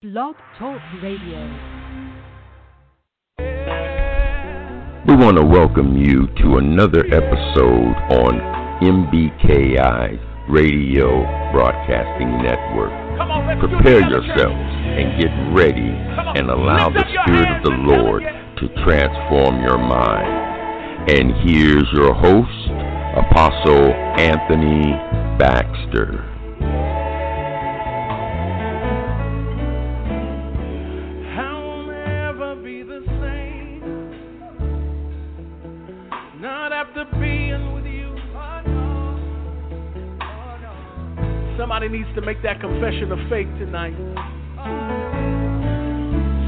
Blog Talk Radio. We want to welcome you to another episode on MBKI Radio Broadcasting Network. Prepare yourselves and get ready and allow the Spirit of the Lord to transform your mind. And here's your host, Apostle Anthony Baxter. Needs to make that confession of faith tonight.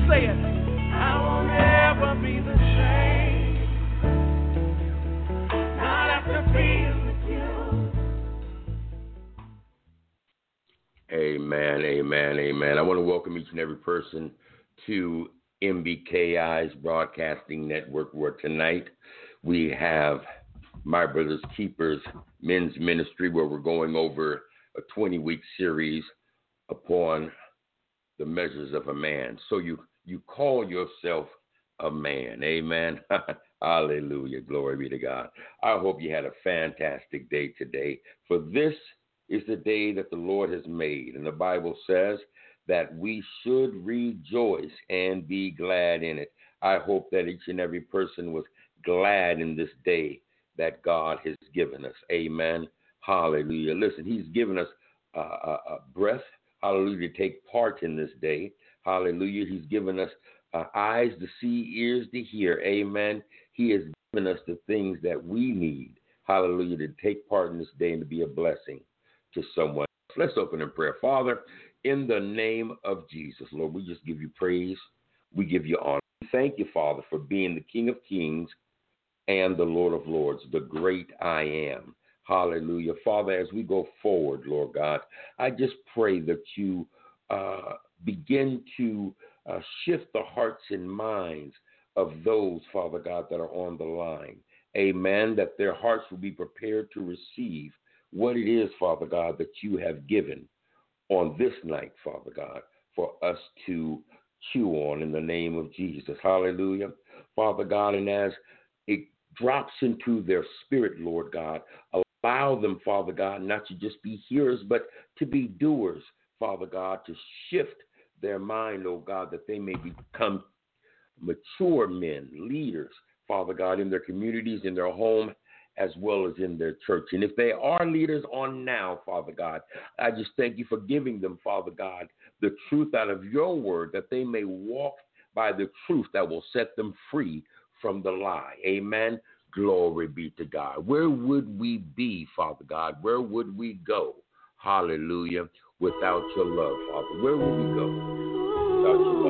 Say it. I will never be the same. Not after being with you. Amen, amen, amen. I want to welcome each and every person to MBKI's Broadcasting Network, where tonight we have My Brothers Keepers Men's Ministry, where we're going over a 20 week series upon the measures of a man. So you, you call yourself a man. Amen. Hallelujah. Glory be to God. I hope you had a fantastic day today. For this is the day that the Lord has made. And the Bible says that we should rejoice and be glad in it. I hope that each and every person was glad in this day that God has given us. Amen. Hallelujah. Listen, He's given us uh, a, a breath. Hallelujah. To take part in this day. Hallelujah. He's given us uh, eyes to see, ears to hear. Amen. He has given us the things that we need. Hallelujah. To take part in this day and to be a blessing to someone. Let's open in prayer. Father, in the name of Jesus, Lord, we just give you praise. We give you honor. Thank you, Father, for being the King of Kings and the Lord of Lords, the great I am. Hallelujah. Father, as we go forward, Lord God, I just pray that you uh, begin to uh, shift the hearts and minds of those, Father God, that are on the line. Amen. That their hearts will be prepared to receive what it is, Father God, that you have given on this night, Father God, for us to chew on in the name of Jesus. Hallelujah. Father God, and as it drops into their spirit, Lord God, allow them, Father God, not to just be hearers, but to be doers, Father God, to shift their mind, oh God, that they may become mature men, leaders, Father God, in their communities, in their home, as well as in their church. And if they are leaders on now, Father God, I just thank you for giving them, Father God, the truth out of your word that they may walk by the truth that will set them free from the lie. Amen. Glory be to God. Where would we be, Father God? Where would we go? Hallelujah. Without your love, Father. Where would we go without your love?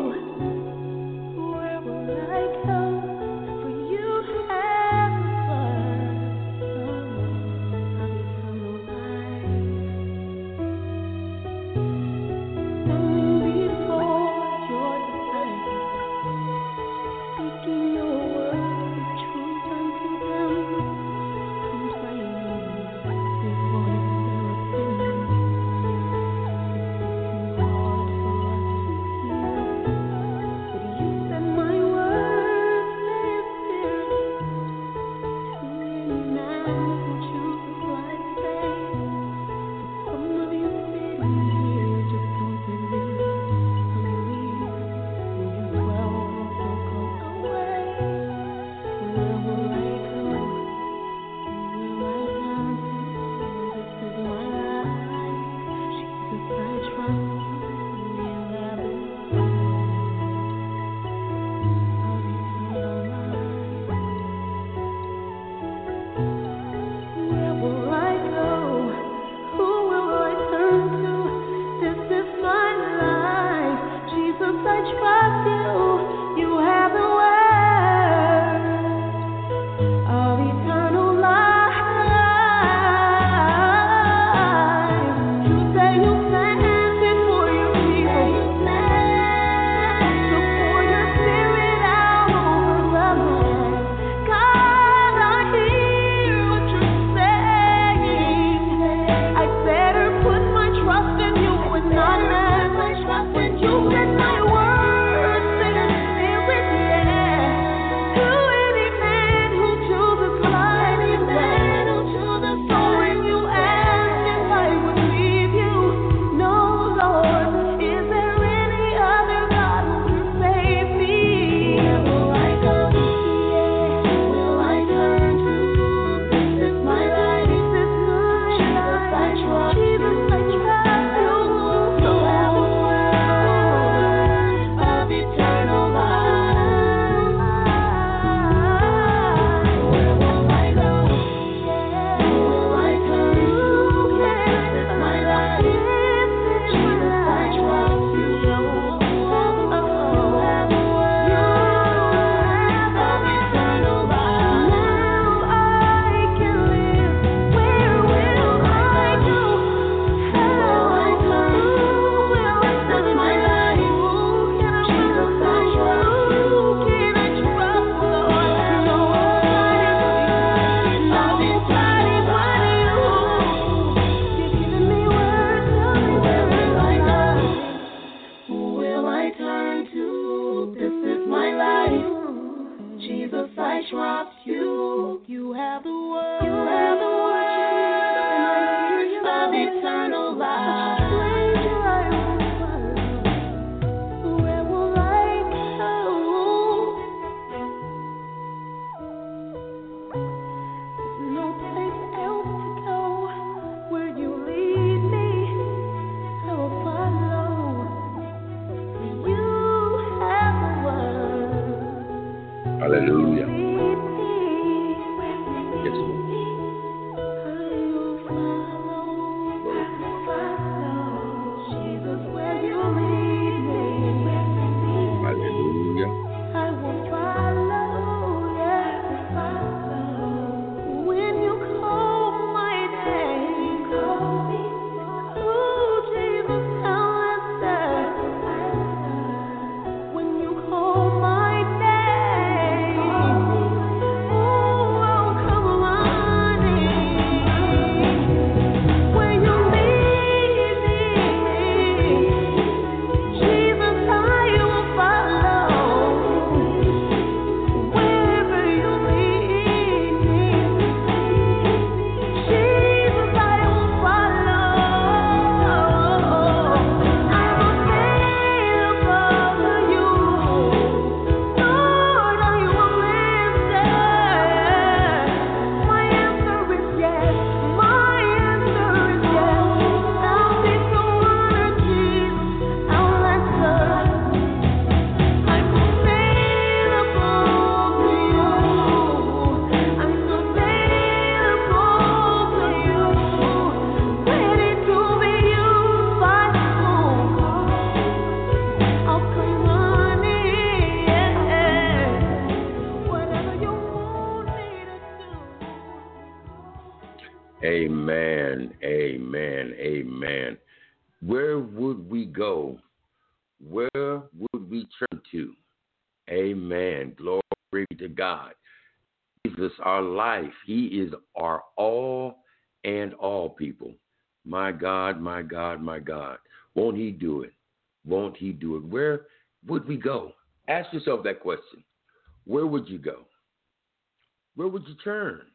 Where would you turn?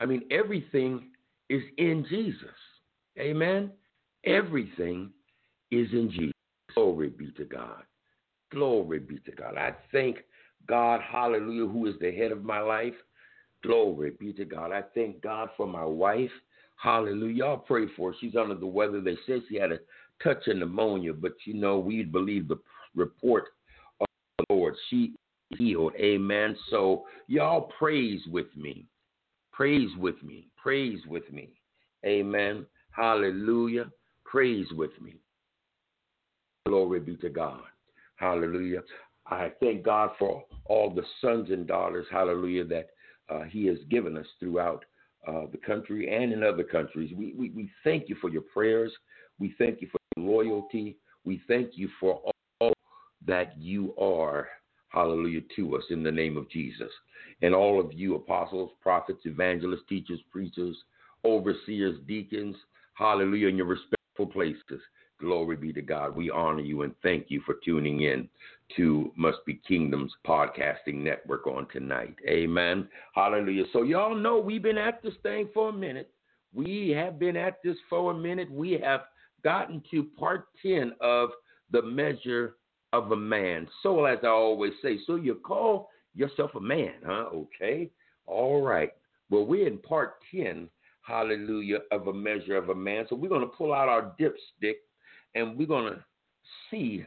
I mean, everything is in Jesus. Amen. Everything is in Jesus. Glory be to God. Glory be to God. I thank God, hallelujah, who is the head of my life. Glory be to God. I thank God for my wife. Hallelujah. Y'all pray for her. She's under the weather. They said she had a touch of pneumonia, but you know, we believe the report of the Lord. She healed. Amen. So y'all praise with me. Praise with me. Praise with me. Amen. Hallelujah. Praise with me. Glory be to God. Hallelujah. I thank God for all the sons and daughters, hallelujah, that uh, He has given us throughout uh, the country and in other countries. We, we, we thank you for your prayers. We thank you for your loyalty. We thank you for all that you are, hallelujah, to us in the name of Jesus. And all of you, apostles, prophets, evangelists, teachers, preachers, overseers, deacons, hallelujah, in your respectful places. Glory be to God. We honor you and thank you for tuning in to Must Be Kingdoms podcasting network on tonight. Amen. Hallelujah. So, y'all know we've been at this thing for a minute. We have been at this for a minute. We have gotten to part 10 of the measure of a man. So, as I always say, so you call yourself a man, huh? Okay. All right. Well, we're in part 10, hallelujah, of a measure of a man. So, we're going to pull out our dipstick and we're going to see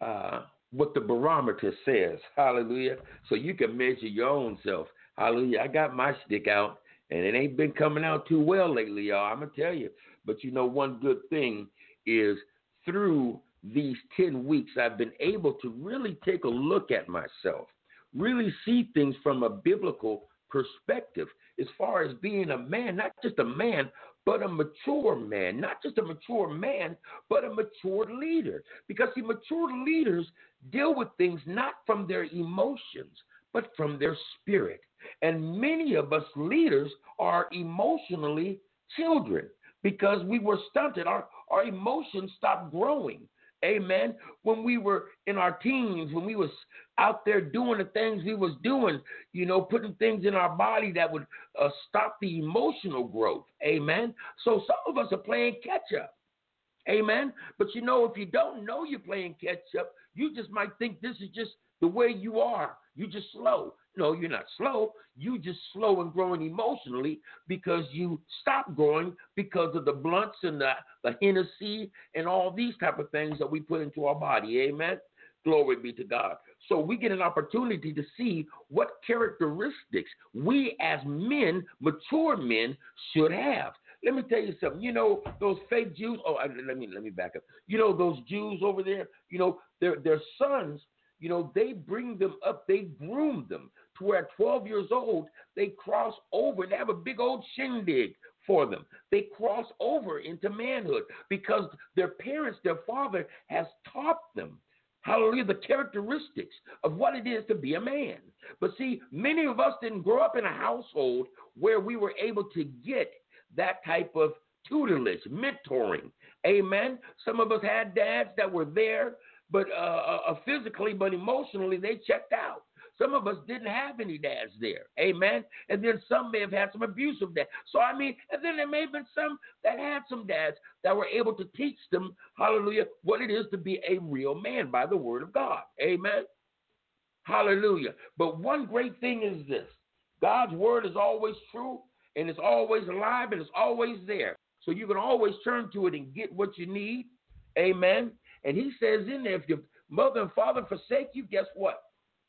uh, what the barometer says. Hallelujah. So you can measure your own self. Hallelujah. I got my stick out, and it ain't been coming out too well lately, y'all. I'm going to tell you. But you know, one good thing is through these 10 weeks, I've been able to really take a look at myself, really see things from a biblical perspective as far as being a man, not just a man, but a mature man, not just a mature man, but a mature leader. Because the mature leaders deal with things not from their emotions, but from their spirit. And many of us leaders are emotionally children because we were stunted. Our, our emotions stopped growing. Amen. When we were in our teens, when we was out there doing the things we was doing, you know, putting things in our body that would uh, stop the emotional growth. Amen. So some of us are playing catch up. Amen. But you know, if you don't know you're playing catch up, you just might think this is just the way you are. You just slow. No, you're not slow. You just slow and growing emotionally because you stop growing because of the blunts and the, the Hennessy and all these type of things that we put into our body. Amen. Glory be to God. So we get an opportunity to see what characteristics we as men, mature men, should have. Let me tell you something. You know those fake Jews. Oh, let me let me back up. You know those Jews over there. You know their their sons. You know they bring them up. They groom them to where at 12 years old they cross over. They have a big old shindig for them. They cross over into manhood because their parents, their father, has taught them Hallelujah, the characteristics of what it is to be a man. But see, many of us didn't grow up in a household where we were able to get that type of tutelage, mentoring. Amen. Some of us had dads that were there, but uh, uh, uh, physically, but emotionally, they checked out. Some of us didn't have any dads there. Amen. And then some may have had some abusive dads. So, I mean, and then there may have been some that had some dads that were able to teach them, hallelujah, what it is to be a real man by the word of God. Amen. Hallelujah. But one great thing is this God's word is always true and it's always alive and it's always there. So you can always turn to it and get what you need. Amen. And he says in there, if your mother and father forsake you, guess what?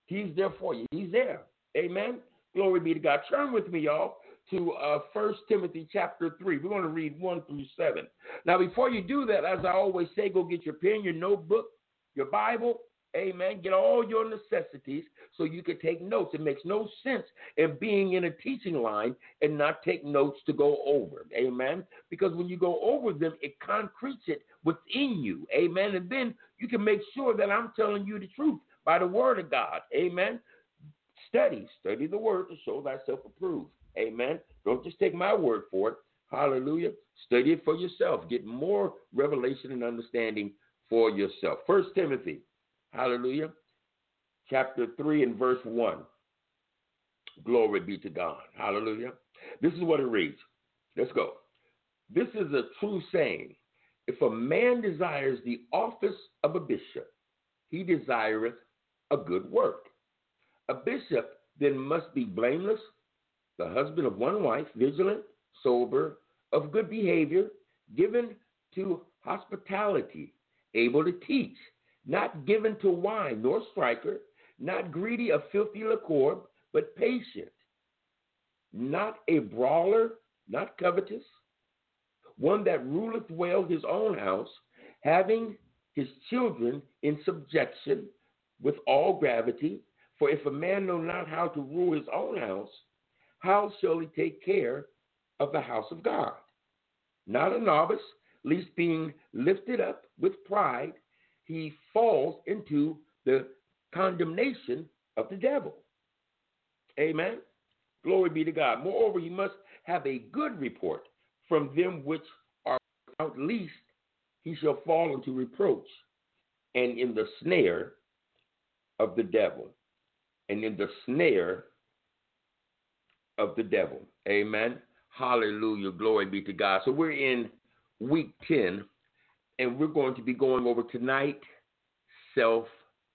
He's there for you. He's there. Amen. Glory be to God. Turn with me, y'all, to uh, 1 Timothy chapter 3. We're going to read 1 through 7. Now, before you do that, as I always say, go get your pen, your notebook, your Bible, Amen. Get all your necessities so you can take notes. It makes no sense in being in a teaching line and not take notes to go over. Amen. Because when you go over them, it concretes it within you. Amen. And then you can make sure that I'm telling you the truth by the word of God. Amen. Study, study the word to show thyself approved. Amen. Don't just take my word for it. Hallelujah. Study it for yourself. Get more revelation and understanding for yourself. First Timothy Hallelujah. Chapter 3 and verse 1. Glory be to God. Hallelujah. This is what it reads. Let's go. This is a true saying. If a man desires the office of a bishop, he desireth a good work. A bishop then must be blameless, the husband of one wife, vigilant, sober, of good behavior, given to hospitality, able to teach, not given to wine nor striker, not greedy of filthy liquor, but patient, not a brawler, not covetous, one that ruleth well his own house, having his children in subjection with all gravity. For if a man know not how to rule his own house, how shall he take care of the house of God? Not a novice, least being lifted up with pride he falls into the condemnation of the devil. Amen. Glory be to God. Moreover, he must have a good report from them which are without least he shall fall into reproach and in the snare of the devil. And in the snare of the devil. Amen. Hallelujah. Glory be to God. So we're in week 10 and we're going to be going over tonight self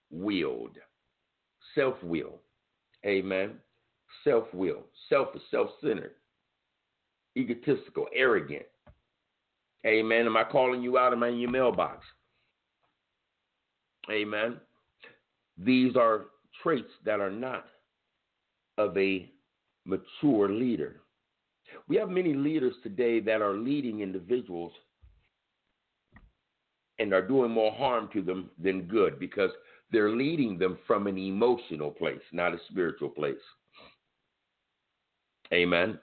willed. Self will. Amen. Self will. Selfish, self centered, egotistical, arrogant. Amen. Am I calling you out? Am I in your mailbox? Amen. These are traits that are not of a mature leader. We have many leaders today that are leading individuals and are doing more harm to them than good because they're leading them from an emotional place, not a spiritual place. Amen.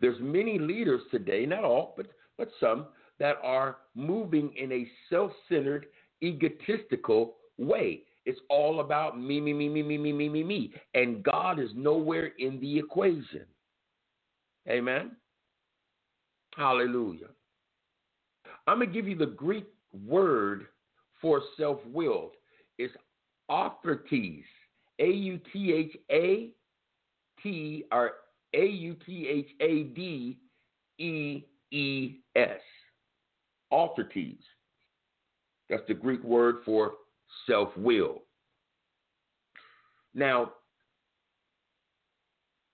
There's many leaders today, not all, but but some that are moving in a self-centered, egotistical way. It's all about me, me, me, me, me, me, me, me, me, and God is nowhere in the equation. Amen. Hallelujah. I'm going to give you the Greek word for self willed It's authorities. A U T H A T or A U T H A D E E S. Authorities. That's the Greek word for self will. Now,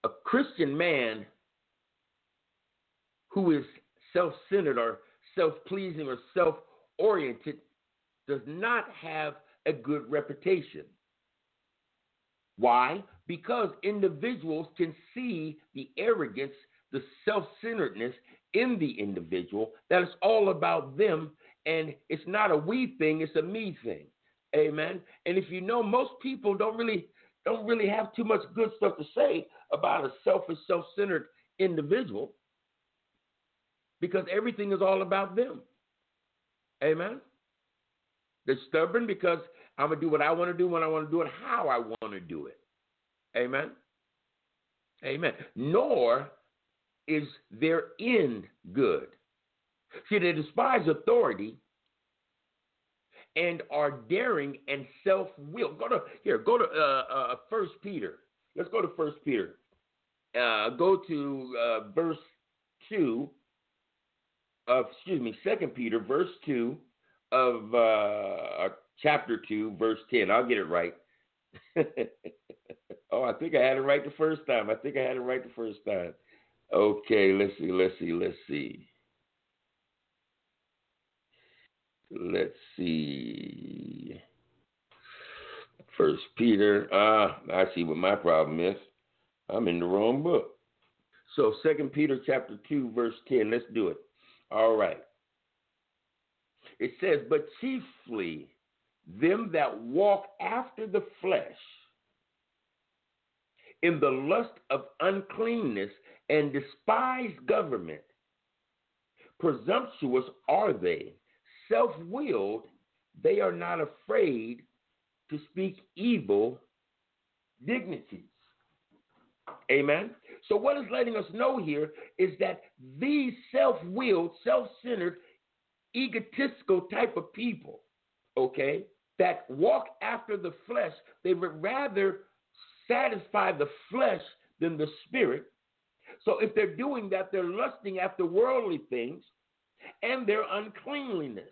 a Christian man who is self centered or self pleasing or self oriented does not have a good reputation. Why? Because individuals can see the arrogance, the self centeredness in the individual, that it's all about them and it's not a we thing, it's a me thing. Amen. And if you know, most people don't really don't really have too much good stuff to say about a selfish, self-centered individual because everything is all about them. Amen. They're stubborn because I'm gonna do what I want to do when I want to do it, how I want to do it. Amen. Amen. Nor is their end good. See, they despise authority and are daring and self-willed. Go to here. Go to uh, uh, First Peter. Let's go to First Peter. Uh, go to uh, verse two of excuse me, Second Peter, verse two of uh, chapter two, verse ten. I'll get it right. oh, I think I had it right the first time. I think I had it right the first time. Okay, let's see, let's see, let's see. Let's see. First Peter. Ah, I see what my problem is. I'm in the wrong book. So Second Peter chapter two, verse ten. Let's do it. All right. It says, but chiefly them that walk after the flesh in the lust of uncleanness and despise government. Presumptuous are they, self willed, they are not afraid to speak evil dignities. Amen. So, what is letting us know here is that these self willed, self centered, egotistical type of people, okay, that walk after the flesh, they would rather satisfy the flesh than the spirit. So, if they're doing that, they're lusting after worldly things and their uncleanliness.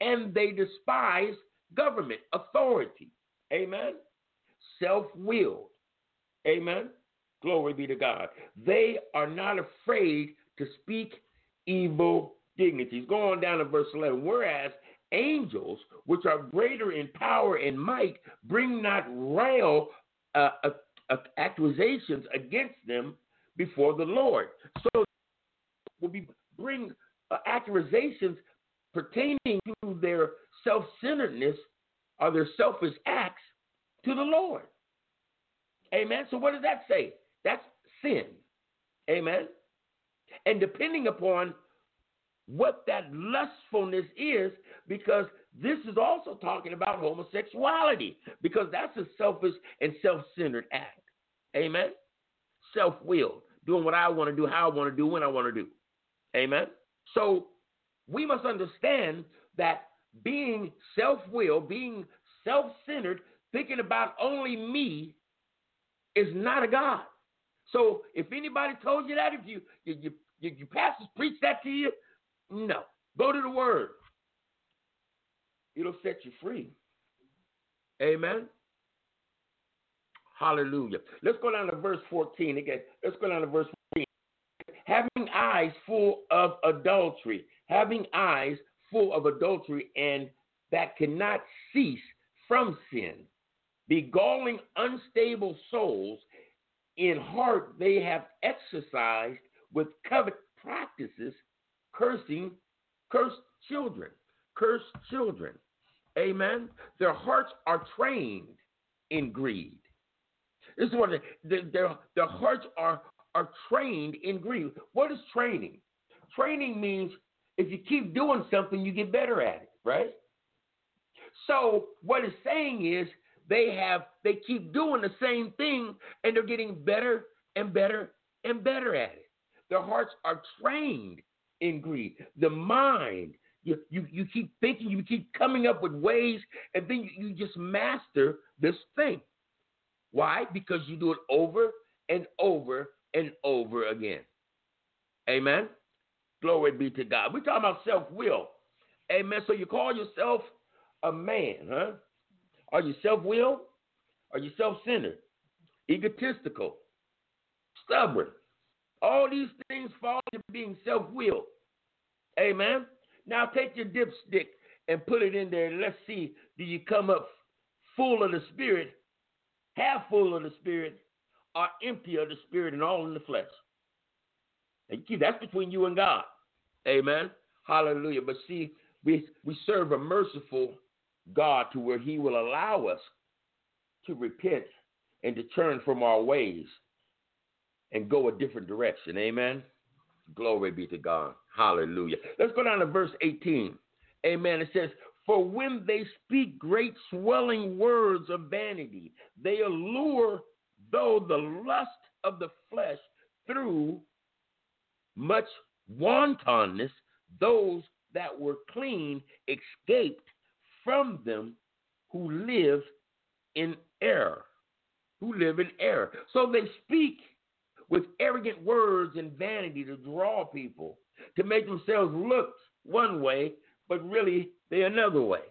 And they despise government, authority. Amen. Self willed. Amen. Glory be to God. They are not afraid to speak evil dignities. Go on down to verse 11. Whereas angels, which are greater in power and might, bring not rail uh, uh, uh, accusations against them before the Lord. So will be bring uh, accusations pertaining to their self-centeredness or their selfish acts to the Lord. Amen. So what does that say? Sin. Amen. And depending upon what that lustfulness is, because this is also talking about homosexuality, because that's a selfish and self centered act. Amen. Self willed, doing what I want to do, how I want to do, when I want to do. Amen. So we must understand that being self willed, being self centered, thinking about only me is not a God. So if anybody told you that, if you you you, you, pastors preach that to you, no. Go to the word. It'll set you free. Amen. Hallelujah. Let's go down to verse 14 again. Let's go down to verse 14. Having eyes full of adultery, having eyes full of adultery, and that cannot cease from sin, beguiling unstable souls, in heart they have exercised with covet practices, cursing, cursed children, cursed children. Amen. Their hearts are trained in greed. This is what they, their, their hearts are, are trained in greed. What is training? Training means if you keep doing something, you get better at it, right? So what it's saying is they have they keep doing the same thing and they're getting better and better and better at it. Their hearts are trained in greed. The mind, you, you, you keep thinking, you keep coming up with ways, and then you, you just master this thing. Why? Because you do it over and over and over again. Amen. Glory be to God. We're talking about self will. Amen. So you call yourself a man, huh? Are you self willed? Are you self centered? Egotistical? Stubborn? All these things fall into being self willed. Amen. Now take your dipstick and put it in there let's see do you come up full of the Spirit, half full of the Spirit, or empty of the Spirit and all in the flesh? And see, that's between you and God. Amen. Hallelujah. But see, we, we serve a merciful God to where He will allow us to repent and to turn from our ways and go a different direction. Amen. Glory be to God. Hallelujah. Let's go down to verse 18. Amen. It says, For when they speak great swelling words of vanity, they allure, though the lust of the flesh through much wantonness, those that were clean escaped from them who live in error. Who live in error. So they speak with arrogant words and vanity to draw people, to make themselves look one way, but really they're another way.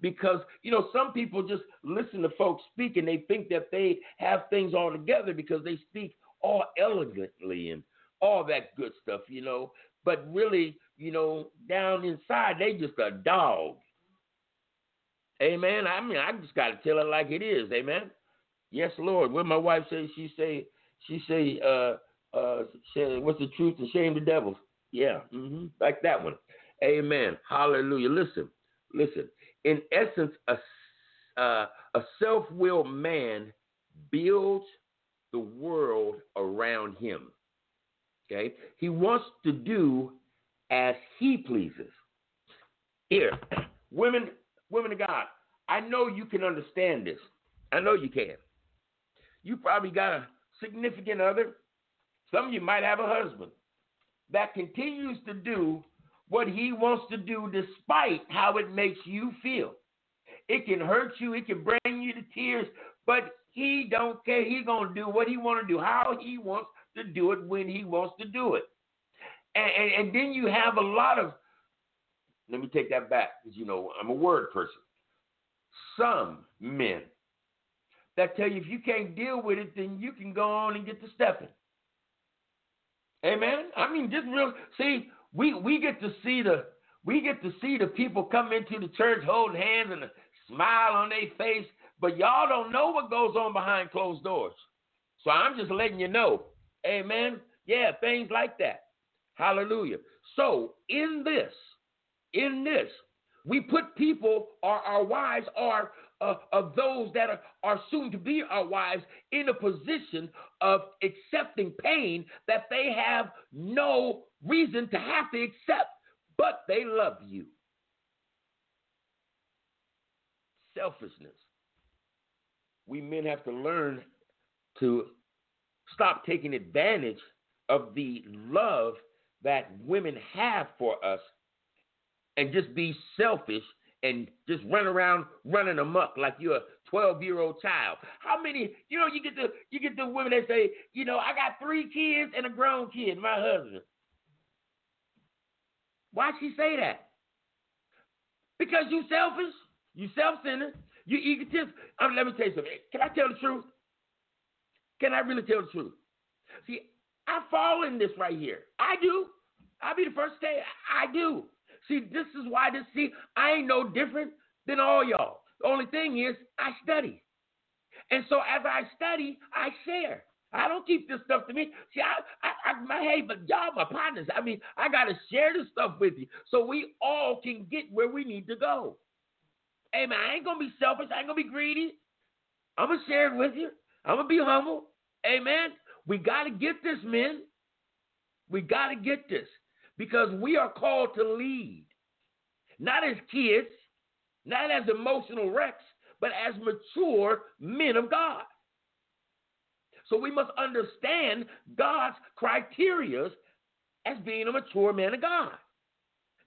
Because, you know, some people just listen to folks speak and they think that they have things all together because they speak all elegantly and all that good stuff, you know. But really, you know, down inside, they just a dog. Amen. I mean, I just got to tell it like it is. Amen. Yes, Lord. When my wife says, she say, she say, uh, uh, say, what's the truth and shame the devil? Yeah, mm-hmm. like that one. Amen. Hallelujah. Listen, listen. In essence, a uh, a self-willed man builds the world around him. Okay, he wants to do as he pleases. Here, women, women of God, I know you can understand this. I know you can. You probably got a significant other. Some of you might have a husband that continues to do what he wants to do despite how it makes you feel. It can hurt you, it can bring you to tears, but he don't care. He gonna do what he want to do, how he wants to do it, when he wants to do it. And, and, and then you have a lot of. Let me take that back, because you know I'm a word person. Some men that tell you if you can't deal with it, then you can go on and get to stepping. Amen. I mean, just real. See, we we get to see the we get to see the people come into the church holding hands and a smile on their face, but y'all don't know what goes on behind closed doors. So I'm just letting you know. Amen. Yeah, things like that. Hallelujah. So in this, in this, we put people or our wives or uh, of those that are, are soon to be our wives in a position of accepting pain that they have no reason to have to accept, but they love you. Selfishness. We men have to learn to stop taking advantage of the love that women have for us and just be selfish and just run around running amok like you're a 12 year old child. How many, you know, you get the you get the women that say, you know, I got three kids and a grown kid, my husband. Why she say that? Because you selfish, you self-centered, you egotist. I mean, let me tell you something. Can I tell the truth? Can I really tell the truth? See, I fall in this right here. I do. I'll be the first to say I do. See, this is why this see, I ain't no different than all y'all. The only thing is I study. And so as I study, I share. I don't keep this stuff to me. See, I, I, I my hey, but y'all my partners. I mean, I gotta share this stuff with you so we all can get where we need to go. Hey man, I ain't gonna be selfish. I ain't gonna be greedy. I'm gonna share it with you. I'm gonna be humble. Amen. We gotta get this, men. We gotta get this because we are called to lead, not as kids, not as emotional wrecks, but as mature men of God. So we must understand God's criterias as being a mature man of God.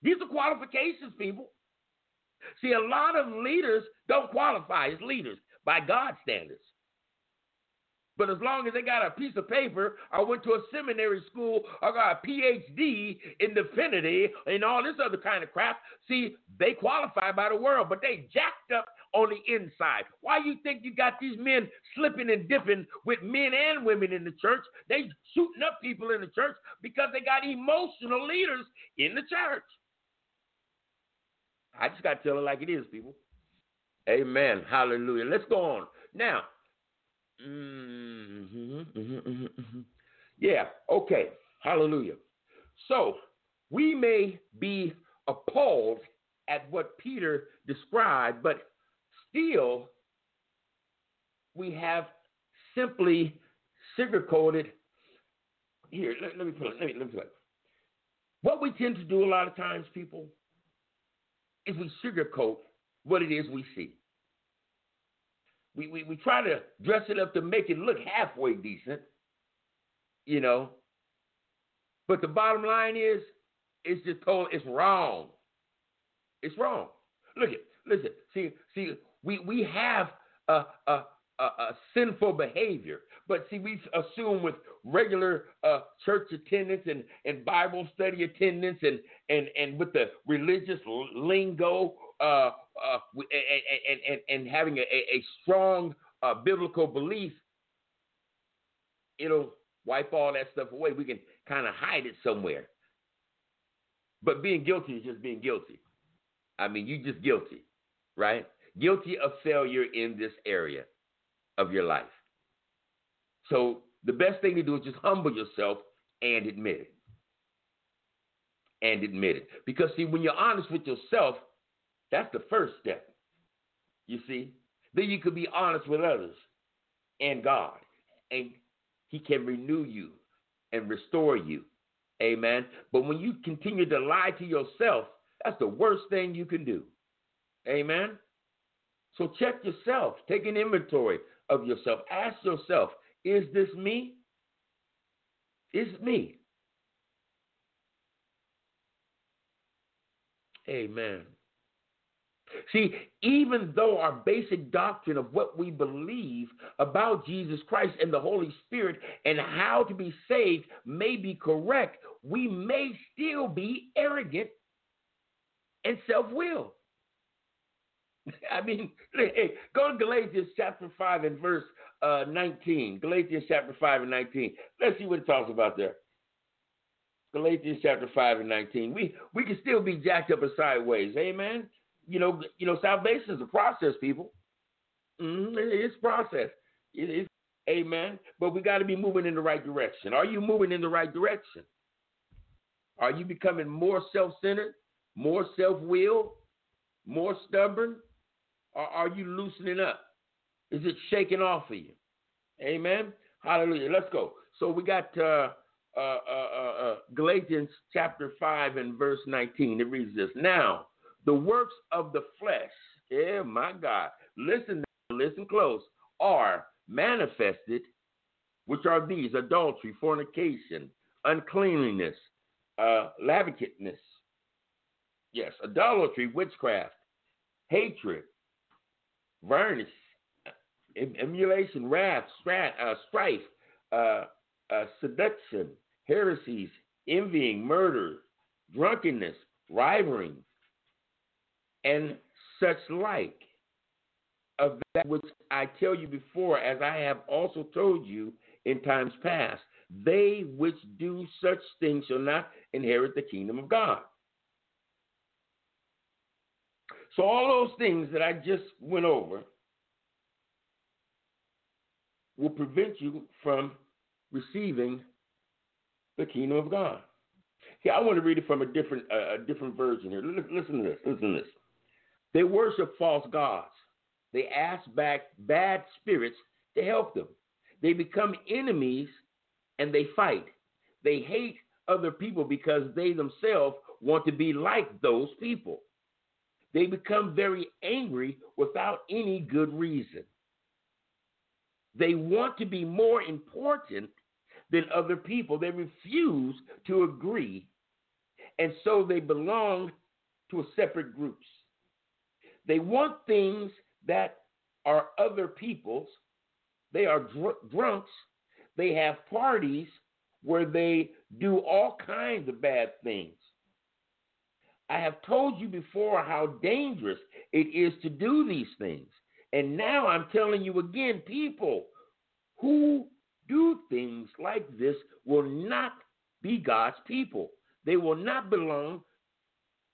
These are qualifications, people. See, a lot of leaders don't qualify as leaders by God's standards. But as long as they got a piece of paper, I went to a seminary school, I got a PhD in divinity and all this other kind of crap, see, they qualify by the world, but they jacked up on the inside. Why you think you got these men slipping and dipping with men and women in the church? They shooting up people in the church because they got emotional leaders in the church. I just got to tell it like it is, people. Amen. Hallelujah. Let's go on. Now, mm-hmm, mm-hmm, mm-hmm, yeah, okay. Hallelujah. So, we may be appalled at what Peter described, but still, we have simply sugarcoated. Here, let, let me put it. Let me, let me put it. What we tend to do a lot of times, people, is we sugarcoat what it is we see. We, we, we try to dress it up to make it look halfway decent, you know. But the bottom line is, it's just told it's wrong. It's wrong. Look at, listen, see, see, we, we have a, a, a, a sinful behavior. But see, we assume with regular uh, church attendance and, and Bible study attendance and, and, and with the religious lingo uh, uh, and, and, and having a, a strong uh, biblical belief, it'll wipe all that stuff away. We can kind of hide it somewhere. But being guilty is just being guilty. I mean, you're just guilty, right? Guilty of failure in this area of your life. So the best thing to do is just humble yourself and admit it. And admit it. Because, see, when you're honest with yourself, that's the first step. You see? Then you could be honest with others and God. And He can renew you and restore you. Amen. But when you continue to lie to yourself, that's the worst thing you can do. Amen. So check yourself. Take an inventory of yourself. Ask yourself, is this me? Is me? Amen. See, even though our basic doctrine of what we believe about Jesus Christ and the Holy Spirit and how to be saved may be correct, we may still be arrogant and self willed. I mean, hey, go to Galatians chapter 5 and verse uh, 19. Galatians chapter 5 and 19. Let's see what it talks about there. Galatians chapter 5 and 19. We we can still be jacked up and sideways. Amen. You know, you know, salvation is a process, people. Mm-hmm. It's process. It is amen. But we got to be moving in the right direction. Are you moving in the right direction? Are you becoming more self-centered, more self-willed, more stubborn? Or are you loosening up? Is it shaking off of you? Amen. Hallelujah. Let's go. So we got uh, uh, uh, uh, uh Galatians chapter 5 and verse 19. It reads this Now, the works of the flesh, yeah, my God, listen, listen close, are manifested, which are these adultery, fornication, uncleanliness, uh, yes, idolatry, witchcraft, hatred, varnish, emulation, wrath, strat, uh, strife, uh, uh, seduction, heresies, envying, murder, drunkenness, rivaling, and such like. Of that which I tell you before, as I have also told you in times past, they which do such things shall not inherit the kingdom of God. So, all those things that I just went over will prevent you from receiving the kingdom of God. See, I want to read it from a different, uh, a different version here. Listen to this. Listen to this. They worship false gods. They ask back bad spirits to help them. They become enemies and they fight. They hate other people because they themselves want to be like those people. They become very angry without any good reason. They want to be more important than other people. They refuse to agree And so they belong to separate groups. They want things that are other people's. They are dr- drunks. They have parties where they do all kinds of bad things. I have told you before how dangerous it is to do these things. And now I'm telling you again, people who do things like this will not be God's people. They will not belong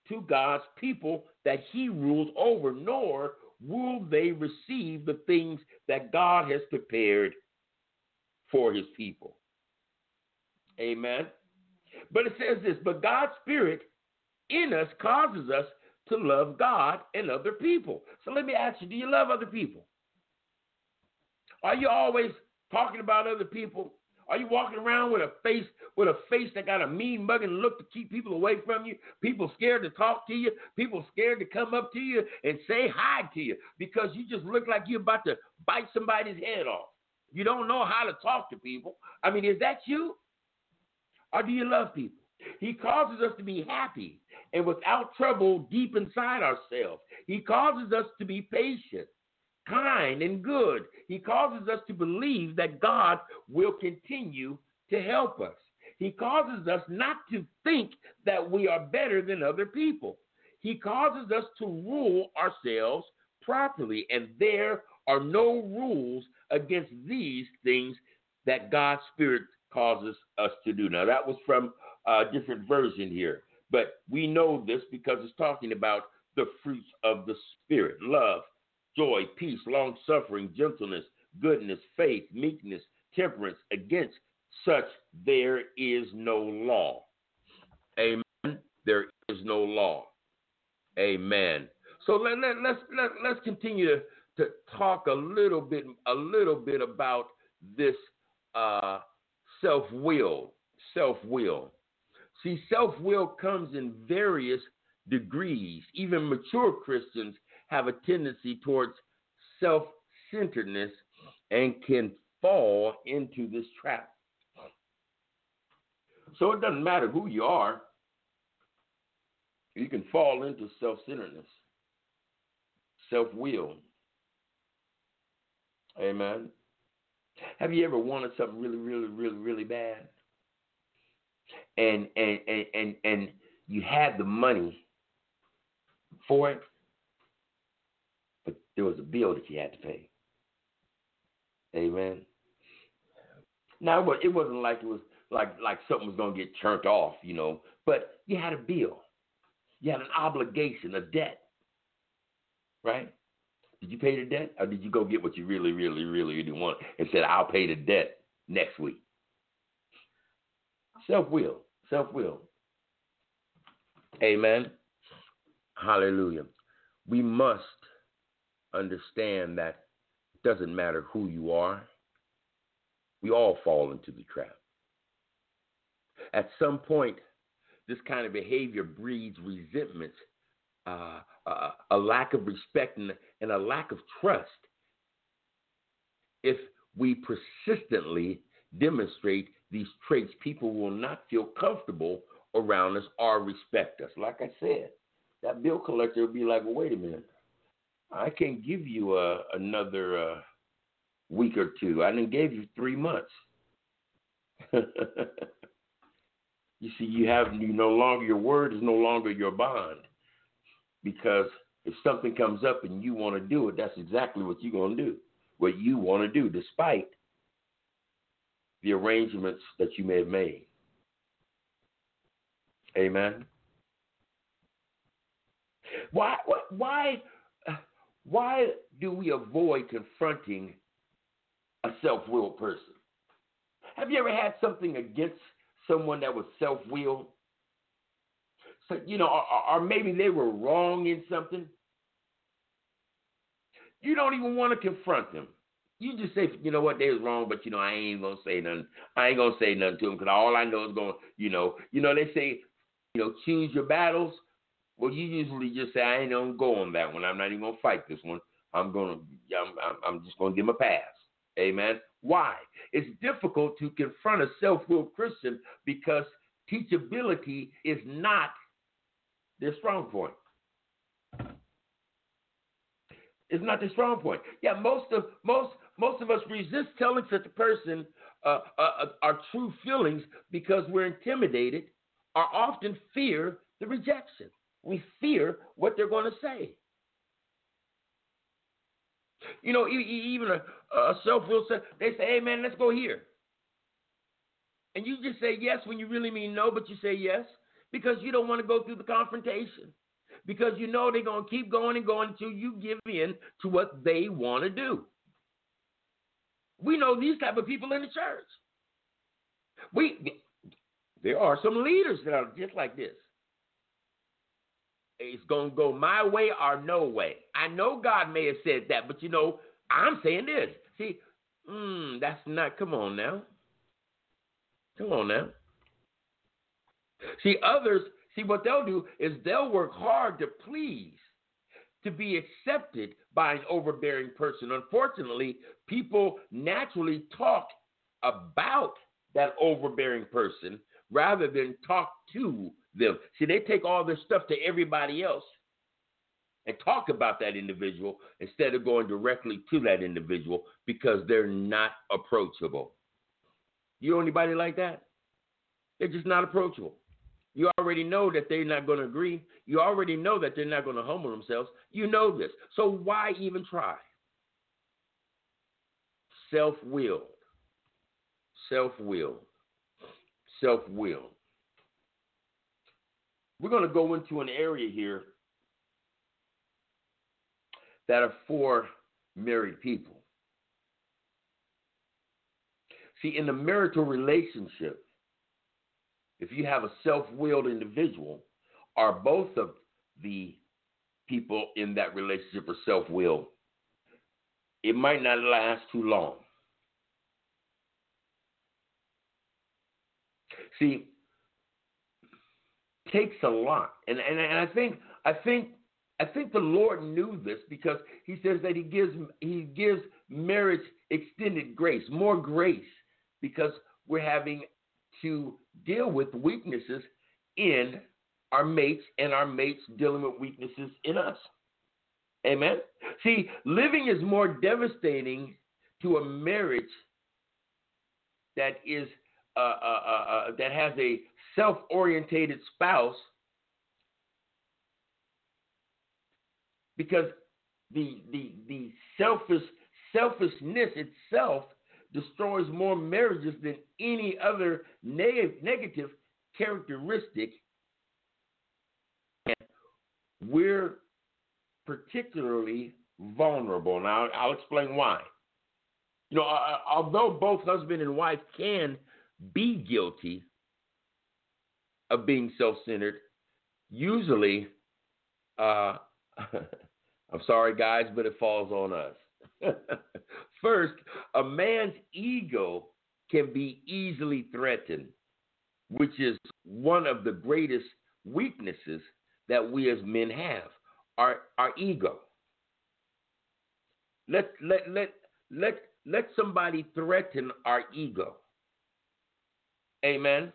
to God's people that He rules over, nor will they receive the things that God has prepared for His people. Amen. But it says this, but God's Spirit in us causes us to love God and other people. So let me ask you, do you love other people? Are you always talking about other people? Are you walking around with a face with a face that got a mean mugging look to keep people away from you? People scared to talk to you. People scared to come up to you and say hi to you because you just look like you're about to bite somebody's head off. You don't know how to talk to people. I mean, is that you? Or do you love people? He causes us to be happy and without trouble deep inside ourselves. He causes us to be patient, kind, and good. He causes us to believe that God will continue to help us. He causes us not to think that we are better than other people. He causes us to rule ourselves properly, and there are no rules against these things that God's Spirit causes us to do. Now, that was from a different version here, but we know this because it's talking about the fruits of the Spirit love, joy, peace, long suffering, gentleness, goodness, faith, meekness, temperance. Against such there is no law. Amen. There is no law. Amen. So let, let, let's let, let's continue to, to talk a little bit a little bit about this uh, self will. Self will. See, self will comes in various degrees. Even mature Christians have a tendency towards self centeredness and can fall into this trap. So it doesn't matter who you are, you can fall into self centeredness, self will. Amen. Have you ever wanted something really, really, really, really bad? And and and and, and you had the money for it, there was a bill that you had to pay. Amen. Now it wasn't like it was like like something was gonna get turned off, you know, but you had a bill. You had an obligation, a debt. Right? Did you pay the debt? Or did you go get what you really, really, really, really want and said, I'll pay the debt next week? Self will. Self will. Amen. Hallelujah. We must understand that it doesn't matter who you are, we all fall into the trap. At some point, this kind of behavior breeds resentment, uh, uh, a lack of respect, and, and a lack of trust. If we persistently demonstrate these traits, people will not feel comfortable around us or respect us. Like I said, that bill collector will be like, well, wait a minute. I can't give you uh, another uh, week or two. I didn't give you three months. you see, you have you no longer your word is no longer your bond because if something comes up and you want to do it, that's exactly what you're going to do. What you want to do, despite the arrangements that you may have made. Amen. Why? Why? Why do we avoid confronting a self-willed person? Have you ever had something against someone that was self-willed? So you know, or, or maybe they were wrong in something. You don't even want to confront them. You just say, you know what, they was wrong, but you know, I ain't gonna say nothing. I ain't gonna say nothing to them because all I know is going, you know, you know, they say, you know, choose your battles. Well, you usually just say, I ain't gonna go on that one. I'm not even gonna fight this one. I'm gonna, I'm, I'm, just gonna give them a pass. Amen. Why? It's difficult to confront a self-willed Christian because teachability is not their strong point. It's not their strong point. Yeah, most of most most of us resist telling such a person uh, uh, uh, our true feelings because we're intimidated, or often fear the rejection. We fear what they're going to say. You know, even a, a self-will say, they say, "Hey, man, let's go here," and you just say yes when you really mean no, but you say yes because you don't want to go through the confrontation because you know they're going to keep going and going until you give in to what they want to do. We know these type of people in the church. We there are some leaders that are just like this. It's going to go my way or no way. I know God may have said that, but you know, I'm saying this. See, mm, that's not, come on now. Come on now. See, others, see, what they'll do is they'll work hard to please, to be accepted by an overbearing person. Unfortunately, people naturally talk about that overbearing person rather than talk to them. See, they take all this stuff to everybody else and talk about that individual instead of going directly to that individual because they're not approachable. You know anybody like that? They're just not approachable. You already know that they're not going to agree. You already know that they're not going to humble themselves. You know this. So why even try? Self willed. Self willed. Self willed. We're going to go into an area here that are for married people. See, in the marital relationship, if you have a self willed individual, are both of the people in that relationship are self willed, it might not last too long. See, takes a lot, and, and and I think I think I think the Lord knew this because He says that He gives He gives marriage extended grace, more grace, because we're having to deal with weaknesses in our mates and our mates dealing with weaknesses in us. Amen. See, living is more devastating to a marriage that is uh, uh, uh, uh that has a self-orientated spouse because the the the selfish selfishness itself destroys more marriages than any other neg- negative characteristic. And we're particularly vulnerable. Now, I'll explain why. You know, uh, although both husband and wife can be guilty of being self centered, usually, uh, I'm sorry, guys, but it falls on us. First, a man's ego can be easily threatened, which is one of the greatest weaknesses that we as men have our, our ego. Let, let, let, let, let somebody threaten our ego. Amen.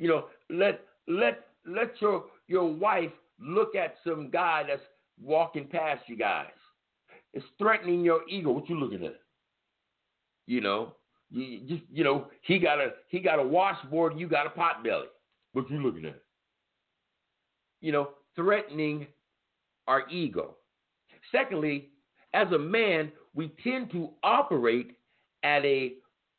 You know, let let let your your wife look at some guy that's walking past you guys. It's threatening your ego. What you looking at? You know, you just you know he got a he got a washboard. You got a pot belly. What you looking at? You know, threatening our ego. Secondly, as a man, we tend to operate at a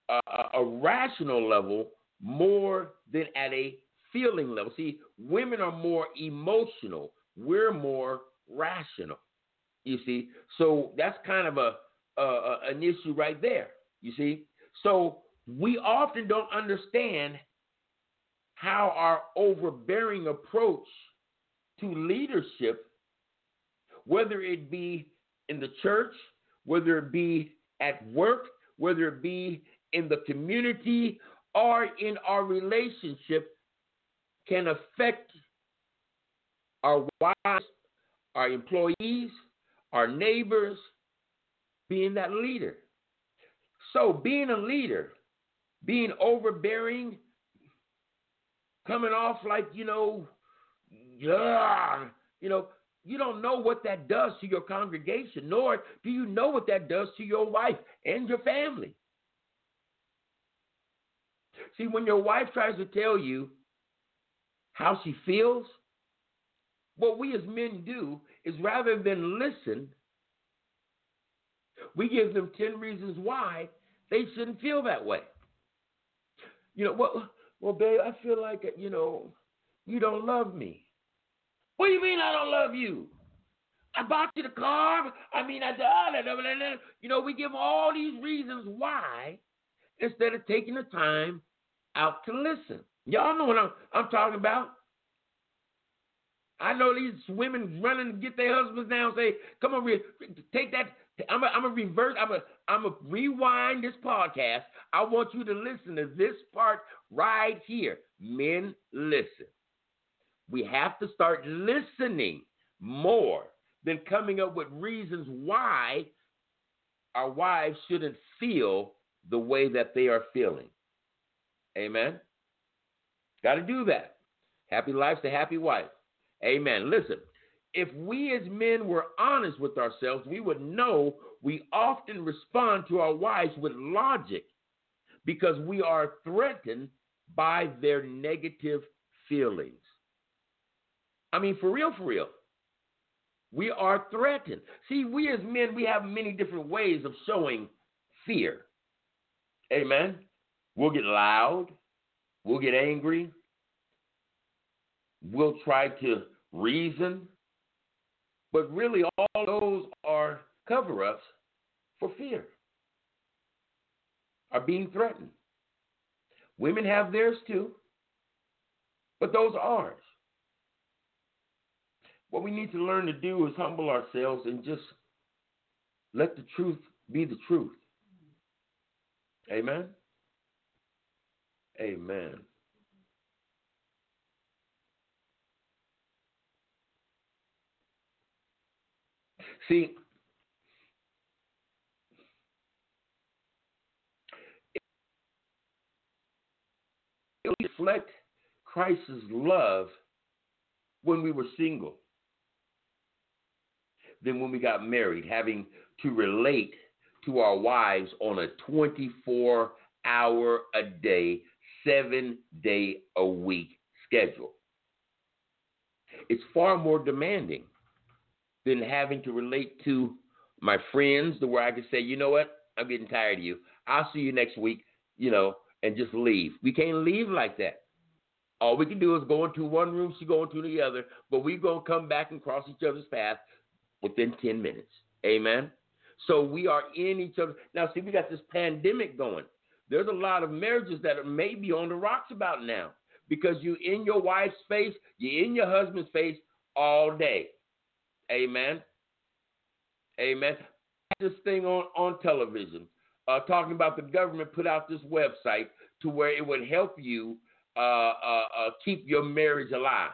a, a rational level more than at a feeling level. See, women are more emotional. We're more rational. You see, so that's kind of a, a an issue right there. You see, so we often don't understand how our overbearing approach to leadership, whether it be in the church, whether it be at work, whether it be in the community or in our relationship, can affect our wives, our employees, our neighbors, being that leader. So, being a leader, being overbearing, coming off like, you know, yeah, you know, you don't know what that does to your congregation, nor do you know what that does to your wife and your family. See, when your wife tries to tell you how she feels, what we as men do is rather than listen, we give them 10 reasons why they shouldn't feel that way. You know, well, well, babe, I feel like, you know, you don't love me. What do you mean I don't love you? I bought you the car. I mean, I. You know, we give all these reasons why instead of taking the time out to listen. Y'all know what I'm, I'm talking about. I know these women running to get their husbands down. Say, "Come on, re- take that." I'm gonna reverse. I'm gonna I'm gonna rewind this podcast. I want you to listen to this part right here. Men, listen. We have to start listening more than coming up with reasons why our wives shouldn't feel the way that they are feeling. Amen. Got to do that. Happy life's a happy wife. Amen. Listen, if we as men were honest with ourselves, we would know we often respond to our wives with logic because we are threatened by their negative feelings. I mean, for real, for real. We are threatened. See, we as men, we have many different ways of showing fear. Amen. We'll get loud. We'll get angry. We'll try to reason. But really, all those are cover ups for fear, are being threatened. Women have theirs too, but those are ours. What we need to learn to do is humble ourselves and just let the truth be the truth. Amen. Amen. See, it reflect Christ's love when we were single than when we got married, having to relate to our wives on a 24 hour a day, seven day a week schedule. It's far more demanding than having to relate to my friends to where I can say, you know what, I'm getting tired of you. I'll see you next week, you know, and just leave. We can't leave like that. All we can do is go into one room, she go into the other, but we're gonna come back and cross each other's path within 10 minutes. Amen. So we are in each other. Now, see, we got this pandemic going. There's a lot of marriages that are maybe on the rocks about now because you're in your wife's face, you're in your husband's face all day. Amen. Amen. This thing on, on television, uh, talking about the government put out this website to where it would help you uh, uh, uh keep your marriage alive.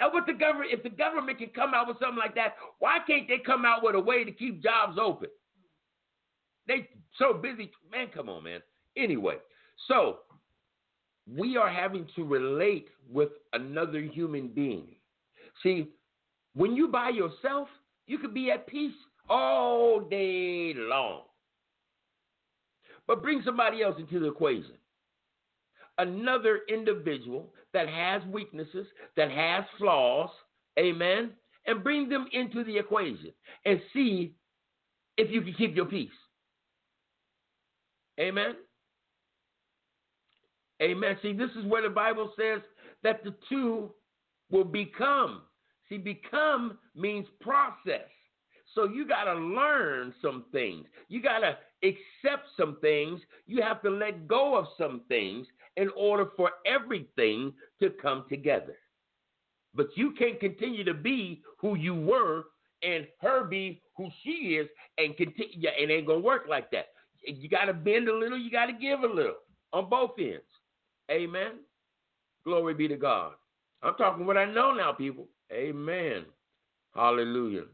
What the government, if the government can come out with something like that, why can't they come out with a way to keep jobs open? They so busy, man. Come on, man. Anyway, so we are having to relate with another human being. See, when you by yourself, you could be at peace all day long. But bring somebody else into the equation another individual that has weaknesses, that has flaws, amen, and bring them into the equation and see if you can keep your peace. Amen. Amen. See, this is where the Bible says that the two will become. See, become means process. So you got to learn some things. You got to accept some things. You have to let go of some things in order for everything to come together. But you can't continue to be who you were and her be who she is and continue. It ain't gonna work like that. You got to bend a little. You got to give a little on both ends. Amen. Glory be to God. I'm talking what I know now, people. Amen. Hallelujah.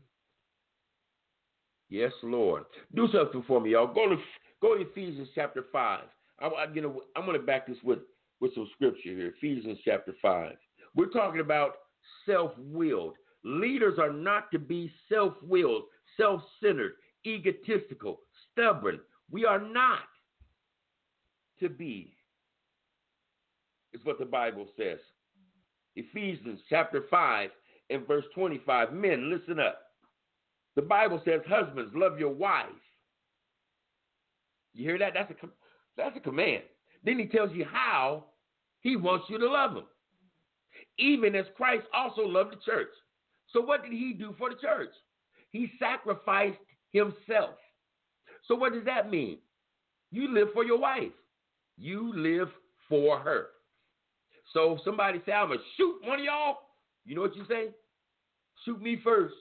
Yes, Lord. Do something for me, y'all. Go to go to Ephesians chapter five. I, I, I'm going to back this with, with some scripture here. Ephesians chapter 5. We're talking about self willed. Leaders are not to be self willed, self centered, egotistical, stubborn. We are not to be, is what the Bible says. Ephesians chapter 5 and verse 25. Men, listen up. The Bible says, Husbands, love your wife. You hear that? That's a, that's a command. Then he tells you how he wants you to love him. Even as Christ also loved the church. So, what did he do for the church? He sacrificed himself. So, what does that mean? You live for your wife, you live for her. So, if somebody say, I'm going to shoot one of y'all, you know what you say? Shoot me first.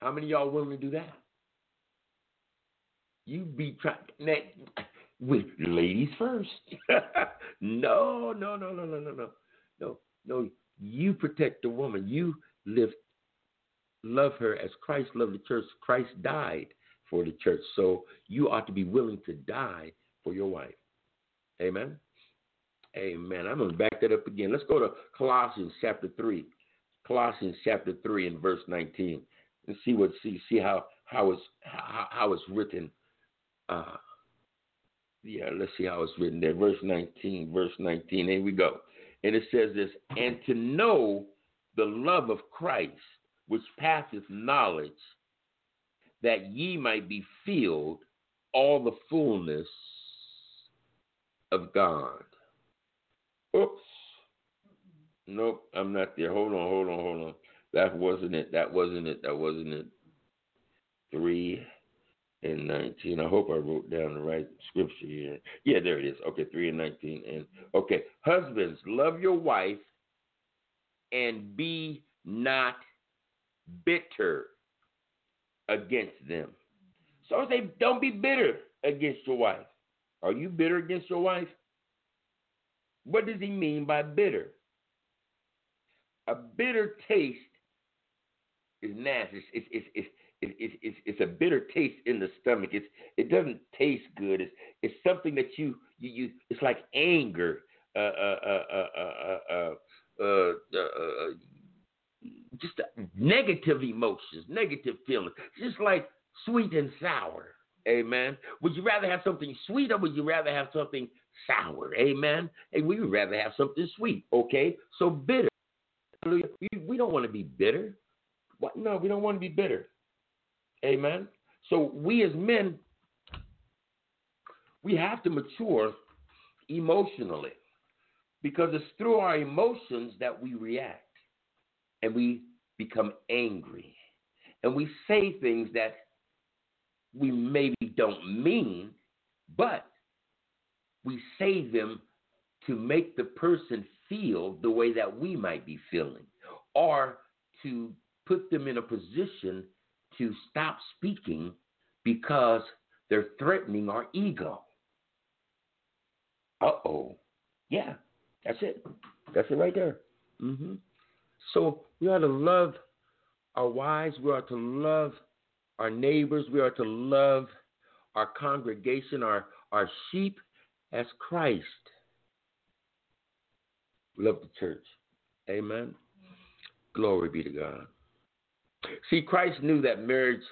How many y'all willing to do that? You be trying with ladies first. no, no, no, no, no, no, no, no, no. You protect the woman. You live, love her as Christ loved the church. Christ died for the church, so you ought to be willing to die for your wife. Amen. Amen. I'm going to back that up again. Let's go to Colossians chapter three. Colossians chapter three and verse 19, and see what see see how how it's how, how it's written. Uh, yeah, let's see how it's written there. Verse 19, verse 19. Here we go. And it says this, and to know the love of Christ, which passeth knowledge, that ye might be filled all the fullness of God. Oops. Nope, I'm not there. Hold on, hold on, hold on. That wasn't it. That wasn't it. That wasn't it. Three and 19. I hope I wrote down the right scripture here. Yeah, there it is. Okay, 3 and 19. And okay, husbands, love your wife and be not bitter against them. So they don't be bitter against your wife. Are you bitter against your wife? What does he mean by bitter? A bitter taste is nasty. It's, it's, it's, it, it, it's, it's a bitter taste in the stomach. It's it doesn't taste good. It's it's something that you you, you it's like anger. Uh, uh, uh, just negative emotions, negative feelings, just like sweet and sour. Amen. Would you rather have something sweet or would you rather have something sour? Amen. And we would rather have something sweet. Okay. So bitter. We, we don't want to be bitter. What? No, we don't want to be bitter. Amen. So we as men, we have to mature emotionally because it's through our emotions that we react and we become angry and we say things that we maybe don't mean, but we say them to make the person feel the way that we might be feeling or to put them in a position to stop speaking because they're threatening our ego. Uh oh. Yeah, that's it. That's it right there. Mm-hmm. So we ought to love our wives. We ought to love our neighbors. We ought to love our congregation, our, our sheep as Christ. Love the church. Amen. Glory be to God. See, Christ knew that marriage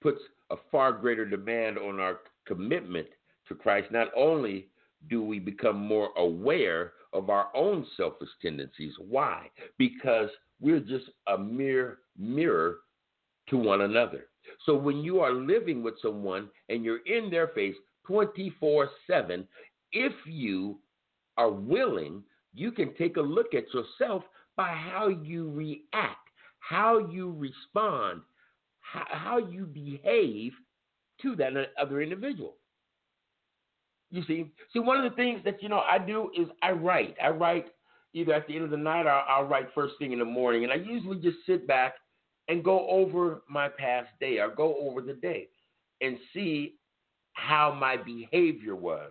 puts a far greater demand on our commitment to Christ. Not only do we become more aware of our own selfish tendencies. Why? Because we're just a mere mirror to one another. So when you are living with someone and you're in their face 24 7, if you are willing, you can take a look at yourself by how you react how you respond, how, you behave to that other individual. You see, see, one of the things that you know I do is I write. I write either at the end of the night or I'll write first thing in the morning, and I usually just sit back and go over my past day or go over the day and see how my behavior was.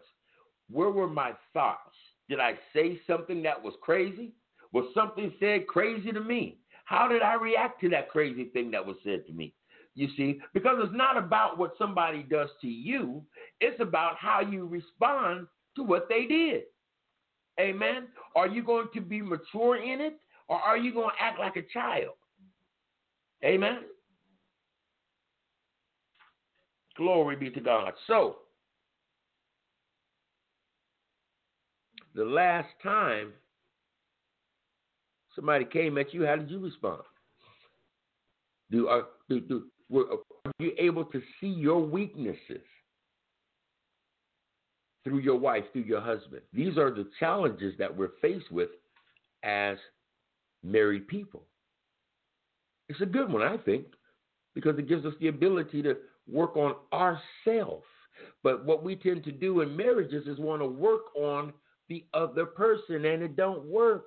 Where were my thoughts? Did I say something that was crazy? Was something said crazy to me? How did I react to that crazy thing that was said to me? You see, because it's not about what somebody does to you, it's about how you respond to what they did. Amen. Are you going to be mature in it Or are you going to act like a child? Amen. Glory be to God. So, the last time somebody came at you, how did you respond? Do are, do, do, were, are you able to see your weaknesses through your wife, through your husband? These are the challenges that we're faced with as married people. It's a good one, I think, because it gives us the ability to work on ourselves. But what we tend to do in marriages is want to work on the other person, and it don't work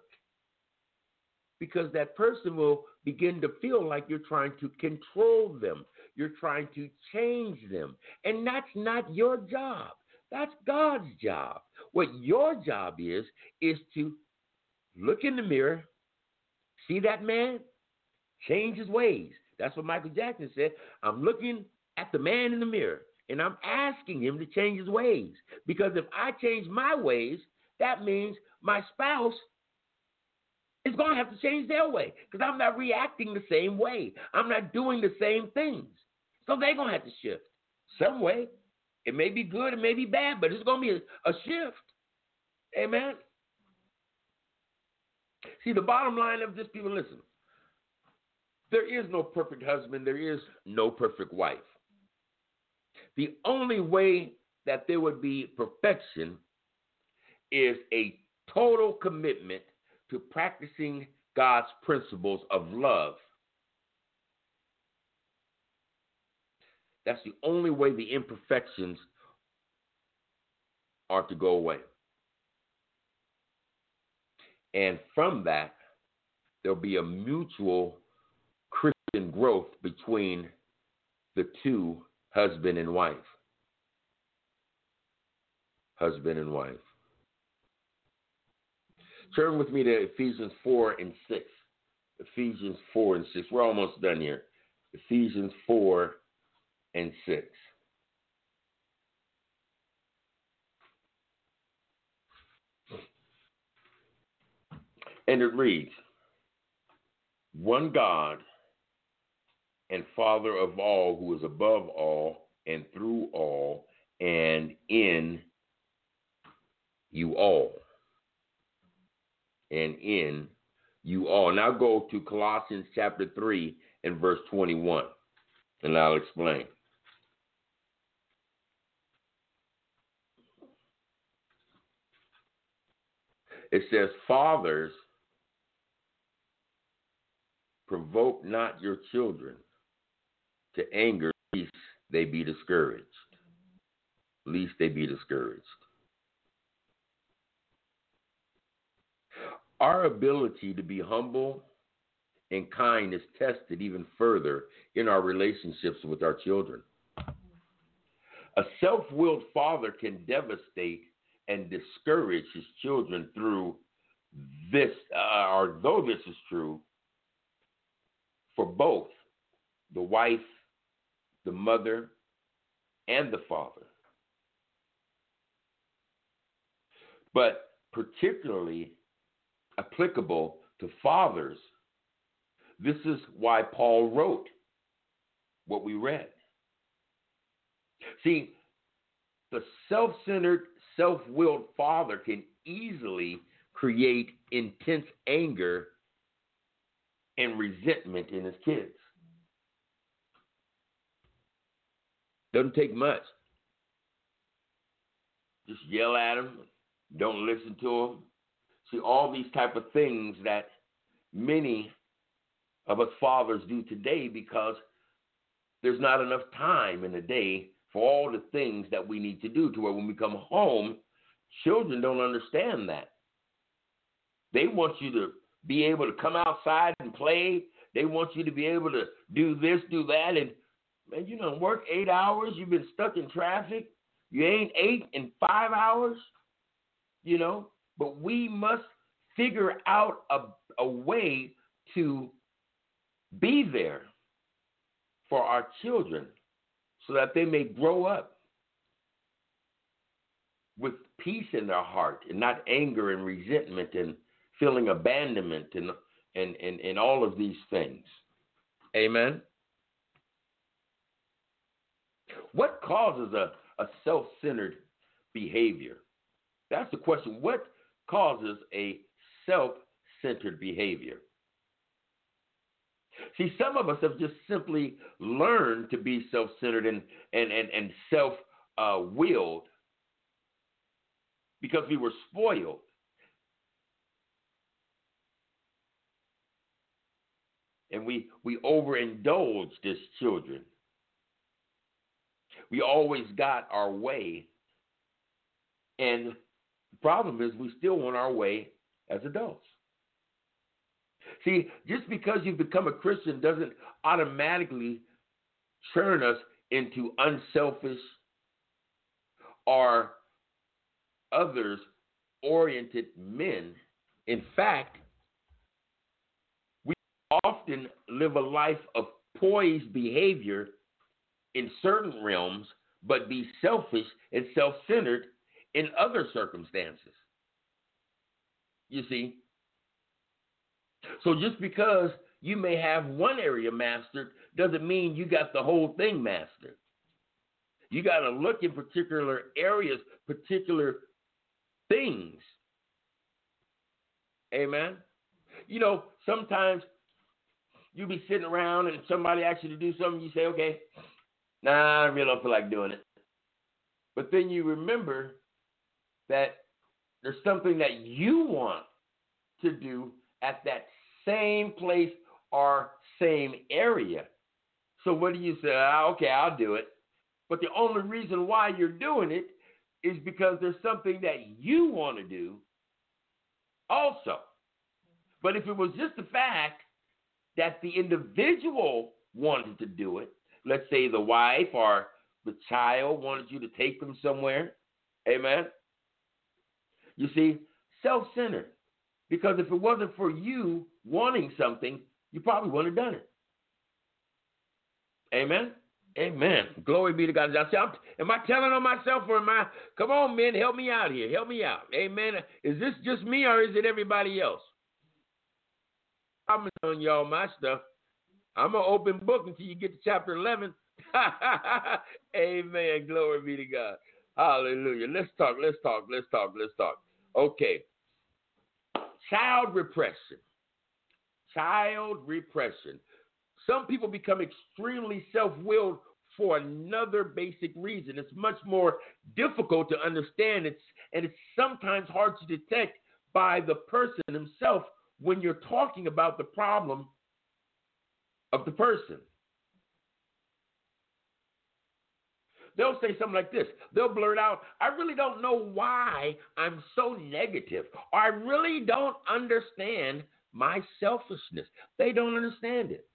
because that person will begin to feel like you're trying to control them. You're trying to change them. And that's not your job. That's God's job. What your job is, is to look in the mirror, see that man, change his ways. That's what Michael Jackson said. I'm looking at the man in the mirror and I'm asking him to change his ways. Because if I change my ways, that means my spouse is going to have to change their way because I'm not reacting the same way. I'm not doing the same things. So they're going to have to shift some way. It may be good, it may be bad, but it's going to be a, a shift. Amen. See, the bottom line of this, people, listen. There is no perfect husband, there is no perfect wife. The only way that there would be perfection is a total commitment to practicing God's principles of love. That's the only way the imperfections are to go away. And from that, there'll be a mutual Christian growth between the two, husband and wife. Husband and wife. Turn with me to Ephesians 4 and 6. Ephesians 4 and 6. We're almost done here. Ephesians 4 and 6. And it reads One God and Father of all, who is above all and through all and in you all. And in you all. Now go to Colossians chapter 3 and verse 21, and I'll explain. It says, Fathers, provoke not your children to anger, lest they be discouraged. Lest they be discouraged. Our ability to be humble and kind is tested even further in our relationships with our children. A self willed father can devastate and discourage his children through this, uh, or though this is true, for both the wife, the mother, and the father. But particularly applicable to fathers, this is why Paul wrote what we read. See, the self centered, self willed father can easily create intense anger and resentment in his kids. Doesn't take much. Just yell at them, don't listen to them. See, all these type of things that many of us fathers do today because there's not enough time in the day for all the things that we need to do to where when we come home, children don't understand that. They want you to be able to come outside and play. They want you to be able to do this, do that, and man, you don't work ate hours. You've been stuck in traffic. You ain't eight in five hours. You know, but we must figure out a, a way to be there for our children so that they may grow up with peace in their heart and not anger and resentment and feeling abandonment and and, and, and all of these things. Amen. What causes a, a self centered behavior? That's the question. What causes a self centered behavior? See, some of us have just simply learned to be self centered and, and, and, and self uh, willed because we were spoiled. And we, we overindulged as children. We always got our way. And problem is, we still want our way as adults. See, just because you've become a Christian doesn't automatically turn us into unselfish or others oriented men. In fact, we often live a life of poised behavior in certain realms, but be selfish and self centered in other circumstances. You see? So just because you may have one area mastered doesn't mean you got the whole thing mastered. You got to look in particular areas, particular things. Amen. You know, sometimes you be sitting around and somebody asks you to do something, you say, okay, nah, I really don't feel like doing it. But then you remember that there's something that you want to do at that same place or same area. So what do you say? Ah, okay, I'll do it. But the only reason why you're doing it is because there's something that you want to do also. But if it was just the fact that the individual wanted to do it, let's say the wife or the child wanted you to take them somewhere, amen? You see, self centered. Because if it wasn't for you wanting something, you probably wouldn't have done it. Amen? Amen. Glory be to God. I say, am I telling on myself or am I? Come on, men, help me out here. Help me out. Amen. Is this just me or is it everybody else? I'm telling y'all my stuff. I'm an open book until you get to chapter 11. Amen. Glory be to God. Hallelujah. Let's talk. Let's talk. Let's talk. Let's talk. Okay. Child repression. Child repression. Some people become extremely self willed for another basic reason. It's much more difficult to understand, it's, and it's sometimes hard to detect by the person himself when you're talking about the problem of the person. They'll say something like this. They'll blurt out, I really don't know why I'm so negative, or I really don't understand my selfishness. They don't understand it.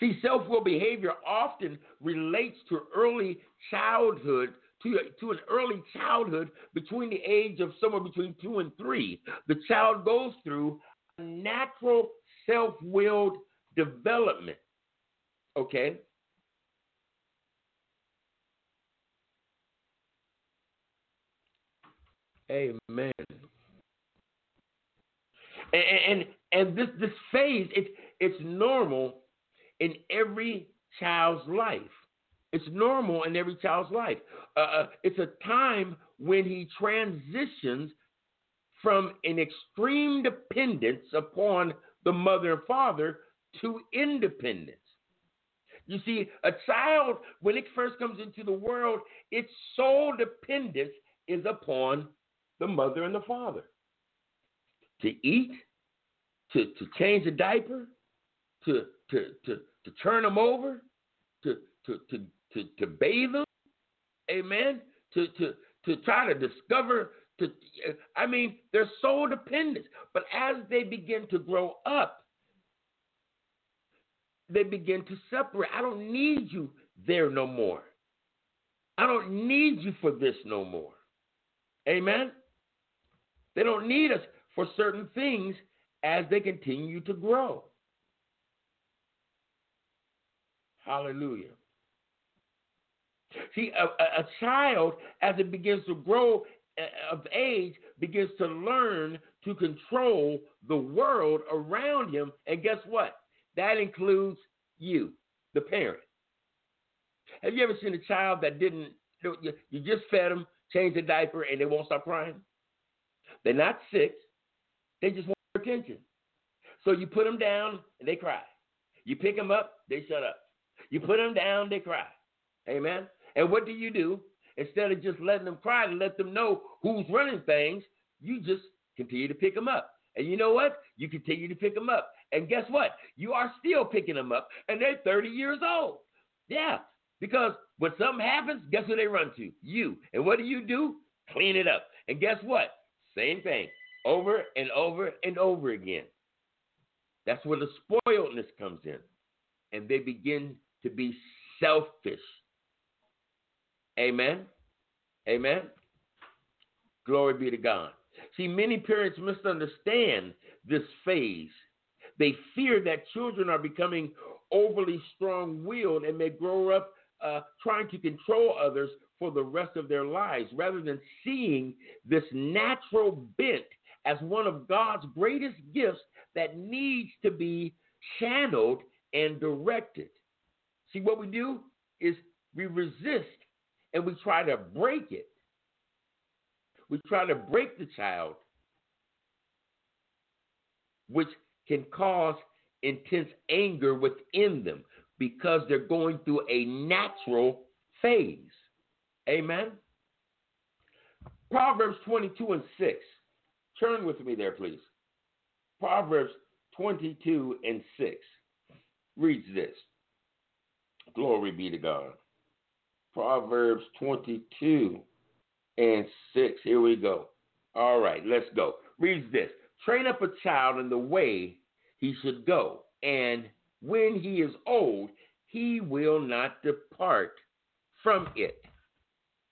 See, self will behavior often relates to early childhood, to, to an early childhood between the age of somewhere between two and three. The child goes through a natural self willed development. Okay? Amen. And, and and this this phase it's it's normal in every child's life. It's normal in every child's life. Uh, uh, it's a time when he transitions from an extreme dependence upon the mother and father to independence. You see, a child, when it first comes into the world, its sole dependence is upon the mother and the father. To eat, to, to change a diaper, to, to, to, to turn them over, to, to, to, to, to bathe them, amen, to, to, to try to discover, to, I mean, they're so dependent. But as they begin to grow up, they begin to separate. I don't need you there no more. I don't need you for this no more. Amen? They don't need us for certain things as they continue to grow. Hallelujah. See, a, a, child, as it begins to grow of age, begins to learn to control the world around him. And guess what? That includes you, the parent. Have you ever seen a child that didn't, you, you just fed them, changed the diaper, and they won't stop crying? They're not sick, they just want attention. So you put them down and they cry. You pick them up, they shut up. You put them down, they cry. Amen. And what do you do? Instead of just letting them cry and let them know who's running things, you just continue to pick them up. And you know what? You continue to pick them up. And guess what? You are still picking them up, and they're 30 years old. Yeah, because when something happens, guess who they run to? You. And what do you do? Clean it up. And guess what? Same thing over and over and over again. That's where the spoiledness comes in. And they begin to be selfish. Amen. Amen. Glory be to God. See, many parents misunderstand this phase. They fear that children are becoming overly strong willed and may grow up uh, trying to control others for the rest of their lives rather than seeing this natural bent as one of God's greatest gifts that needs to be channeled and directed. See, what we do is we resist and we try to break it. We try to break the child, which can cause intense anger within them because they're going through a natural phase. Amen. Proverbs 22 and 6. Turn with me there, please. Proverbs 22 and 6 reads this. Glory be to God. Proverbs 22 and 6. Here we go. All right, let's go. Reads this Train up a child in the way he should go, and when he is old, he will not depart from it.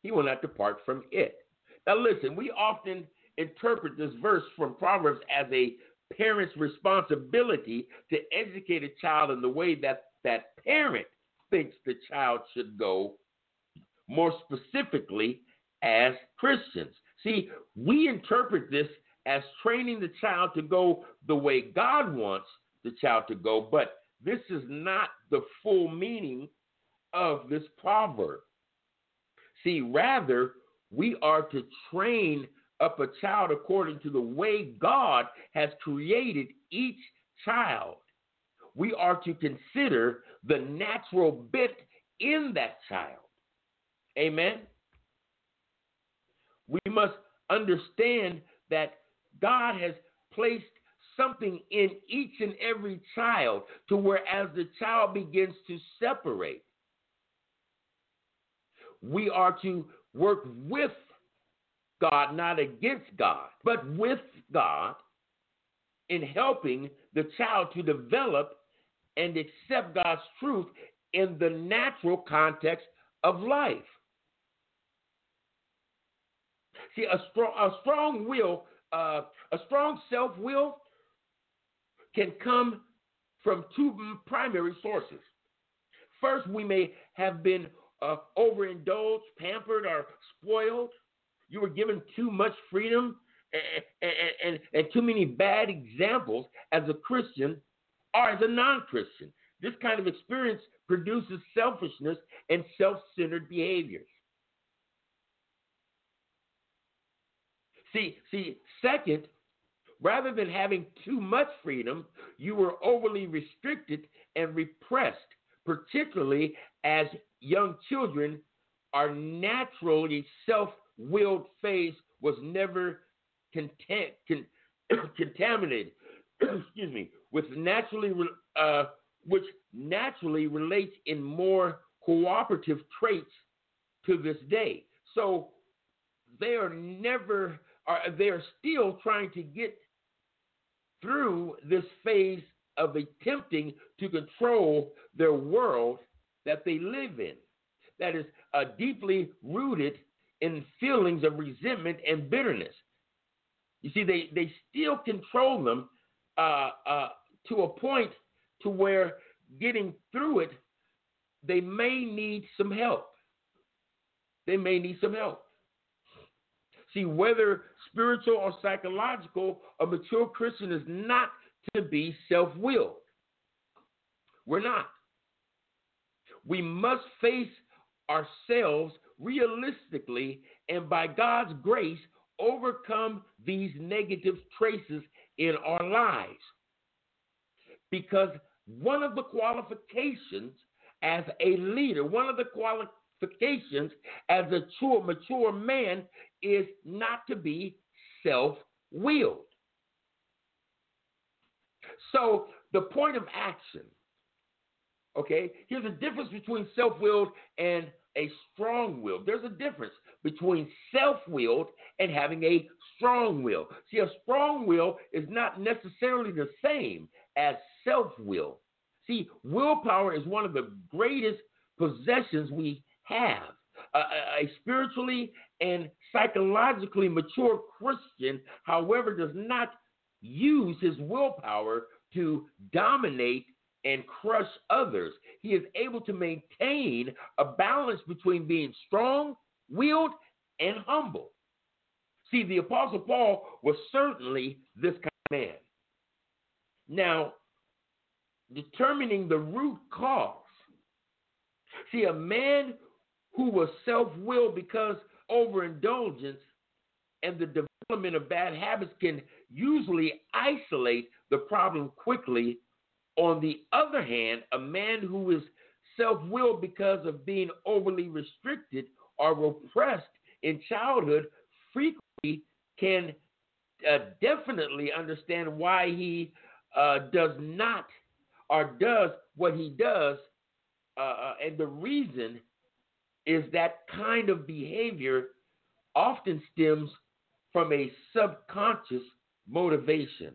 He will not depart from it. Now, listen, we often interpret this verse from Proverbs as a parent's responsibility to educate a child in the way that that parent thinks the child should go, more specifically, as Christians. See, we interpret this as training the child to go the way God wants the child to go, but this is not the full meaning of this proverb. See, rather, we are to train up a child according to the way God has created each child. We are to consider the natural bit in that child. Amen. We must understand that God has placed something in each and every child to where as the child begins to separate, we are to work with God, not against God, but with God in helping the child to develop and accept God's truth in the natural context of life. See, a strong, a strong will, uh, a strong self will can come from two primary sources. First, we may have been uh, overindulged, pampered, or spoiled. You were given too much freedom and, and, and, too many bad examples as a Christian or as a non Christian. This kind of experience produces selfishness and self centered behaviors. See, see, second, rather than having too much freedom, you were overly restricted and repressed, particularly as young children are naturally self willed phase was never content, con, contaminated excuse me with naturally uh, which naturally relates in more cooperative traits to this day. So they are never are they are still trying to get through this phase of attempting to control their world that they live in that is uh, deeply rooted in feelings of resentment and bitterness. You see, they, they still control them uh, uh, to a point to where getting through it, they may need some help. They may need some help. See, whether spiritual or psychological, a mature Christian is not to be self willed. We're not. We must face ourselves realistically and by God's grace overcome these negative traces in our lives. Because one of the qualifications as a leader, one of the qualifications as a true, mature man is not to be self willed. So, the point of action, okay, here's a difference between self willed and a strong will. There's a difference between self willed and having a strong will. See, a strong will is not necessarily the same as self will. See, willpower is one of the greatest possessions we have. A, a, spiritually and psychologically mature Christian, however, does not use his willpower to dominate and crush others. He is able to maintain a balance between being strong willed and humble. See, the Apostle Paul was certainly this kind of man. Now, determining the root cause. See, a man who was self willed because overindulgence and the development of bad habits can usually isolate the problem quickly. On the other hand, a man who is self willed because of being overly restricted or repressed in childhood frequently can uh, definitely understand why he uh, does not or does what he does. Uh, uh, and the reason is that kind of behavior often stems from a subconscious motivation.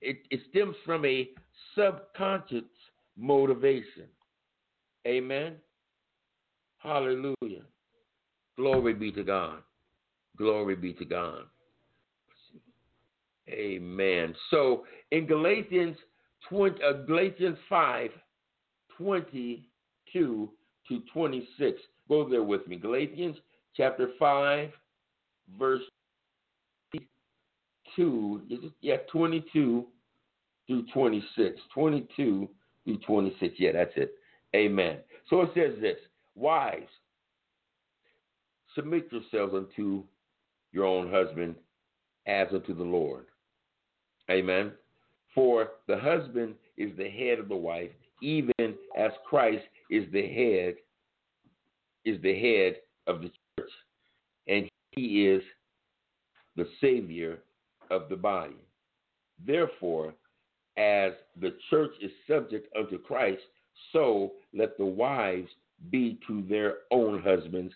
It, it stems from a subconscious motivation. Amen. Hallelujah. Glory be to God. Glory be to God. Amen. So in Galatians 20, uh, Galatians 5, 22 to 26. Go there with me. Galatians chapter 5, verse 2. Yeah, 22 through 26. 22 through 26. Yeah, that's it. Amen. So it says this Wives, submit yourselves unto your own husband as unto the Lord. Amen. For the husband is the head of the wife, even as Christ is the head is the head of the church, and he is the savior of the body. Therefore, as the church is subject unto Christ, so let the wives be to their own husbands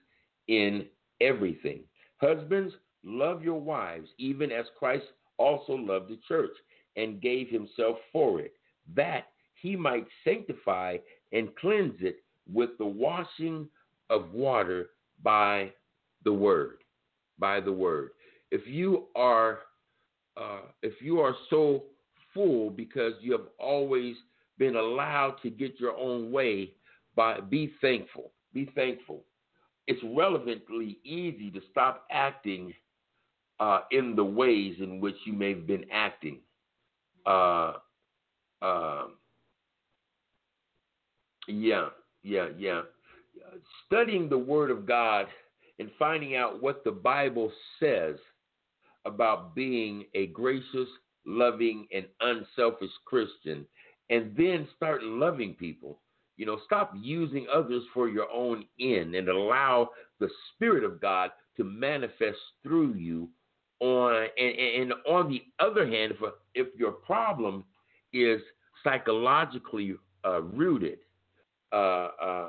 in everything. Husbands, love your wives, even as Christ also loved the church and gave himself for it, that he might sanctify and cleanse it with the washing of water by the word. By the word. If you are uh, if you are so full because you have always been allowed to get your own way, by be thankful. Be thankful. It's relevantly easy to stop acting uh, in the ways in which you may have been acting uh, uh, yeah, yeah, yeah. Studying the Word of God and finding out what the Bible says about being a gracious, loving, and unselfish Christian, and then start loving people. You know, stop using others for your own end and allow the Spirit of God to manifest through you on and, and on the other hand, if, if your problem is psychologically uh, rooted, uh, uh,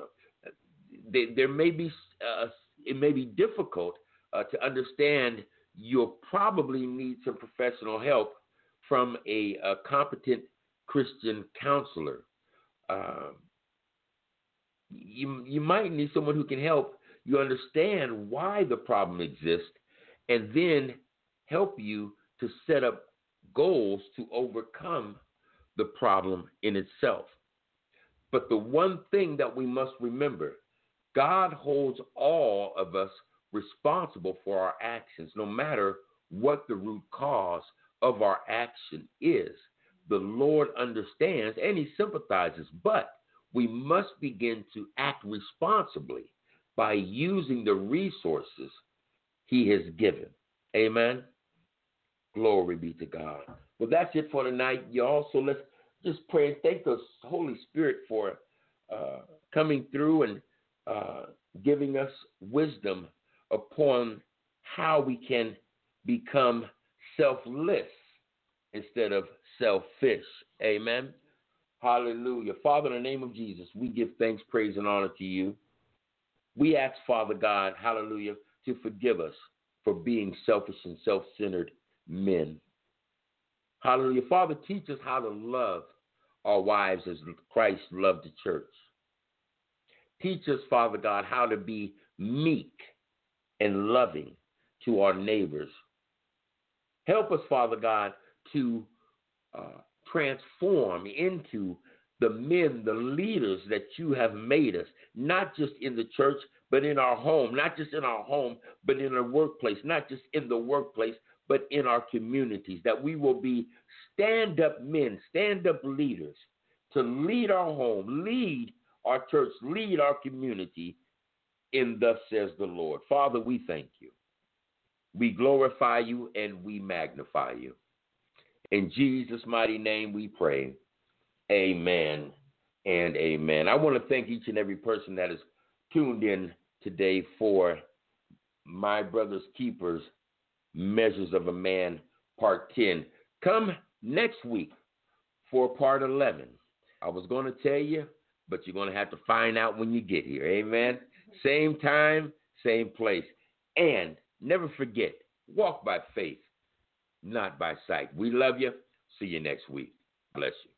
they, there may be uh, it may be difficult uh, to understand. You'll probably need some professional help from a, a competent Christian counselor. Um, you you might need someone who can help you understand why the problem exists, and then help you to set up goals to overcome the problem in itself. But the one thing that we must remember God holds all of us responsible for our actions, no matter what the root cause of our action is. The Lord understands and He sympathizes, but we must begin to act responsibly by using the resources He has given. Amen. Glory be to God. Well, that's it for tonight, y'all. So let's just pray and thank the Holy Spirit for uh, coming through and uh, giving us wisdom upon how we can become selfless instead of selfish. Amen. Hallelujah. Father, in the name of Jesus, we give thanks, praise, and honor to you. We ask, Father God, hallelujah, to forgive us for being selfish and self centered men. Hallelujah. Father, teach us how to love our wives as Christ loved the church. Teach us, Father God, how to be meek and loving to our neighbors. Help us, Father God, to uh, transform into the men, the leaders that you have made us, not just in the church, but in our home, not just in our home, but in our workplace, not just in the workplace, but in our communities, that we will be stand up men, stand up leaders to lead our home, lead our church, lead our community in thus says the Lord. Father, we thank you. We glorify you and we magnify you. In Jesus' mighty name we pray. Amen and amen. I want to thank each and every person that is tuned in today for my brother's keepers measures of a man part 10 come next week for part 11 i was going to tell you but you're going to have to find out when you get here amen same time same place. And never forget walk by faith not by sight. We love you. See you next week. Bless you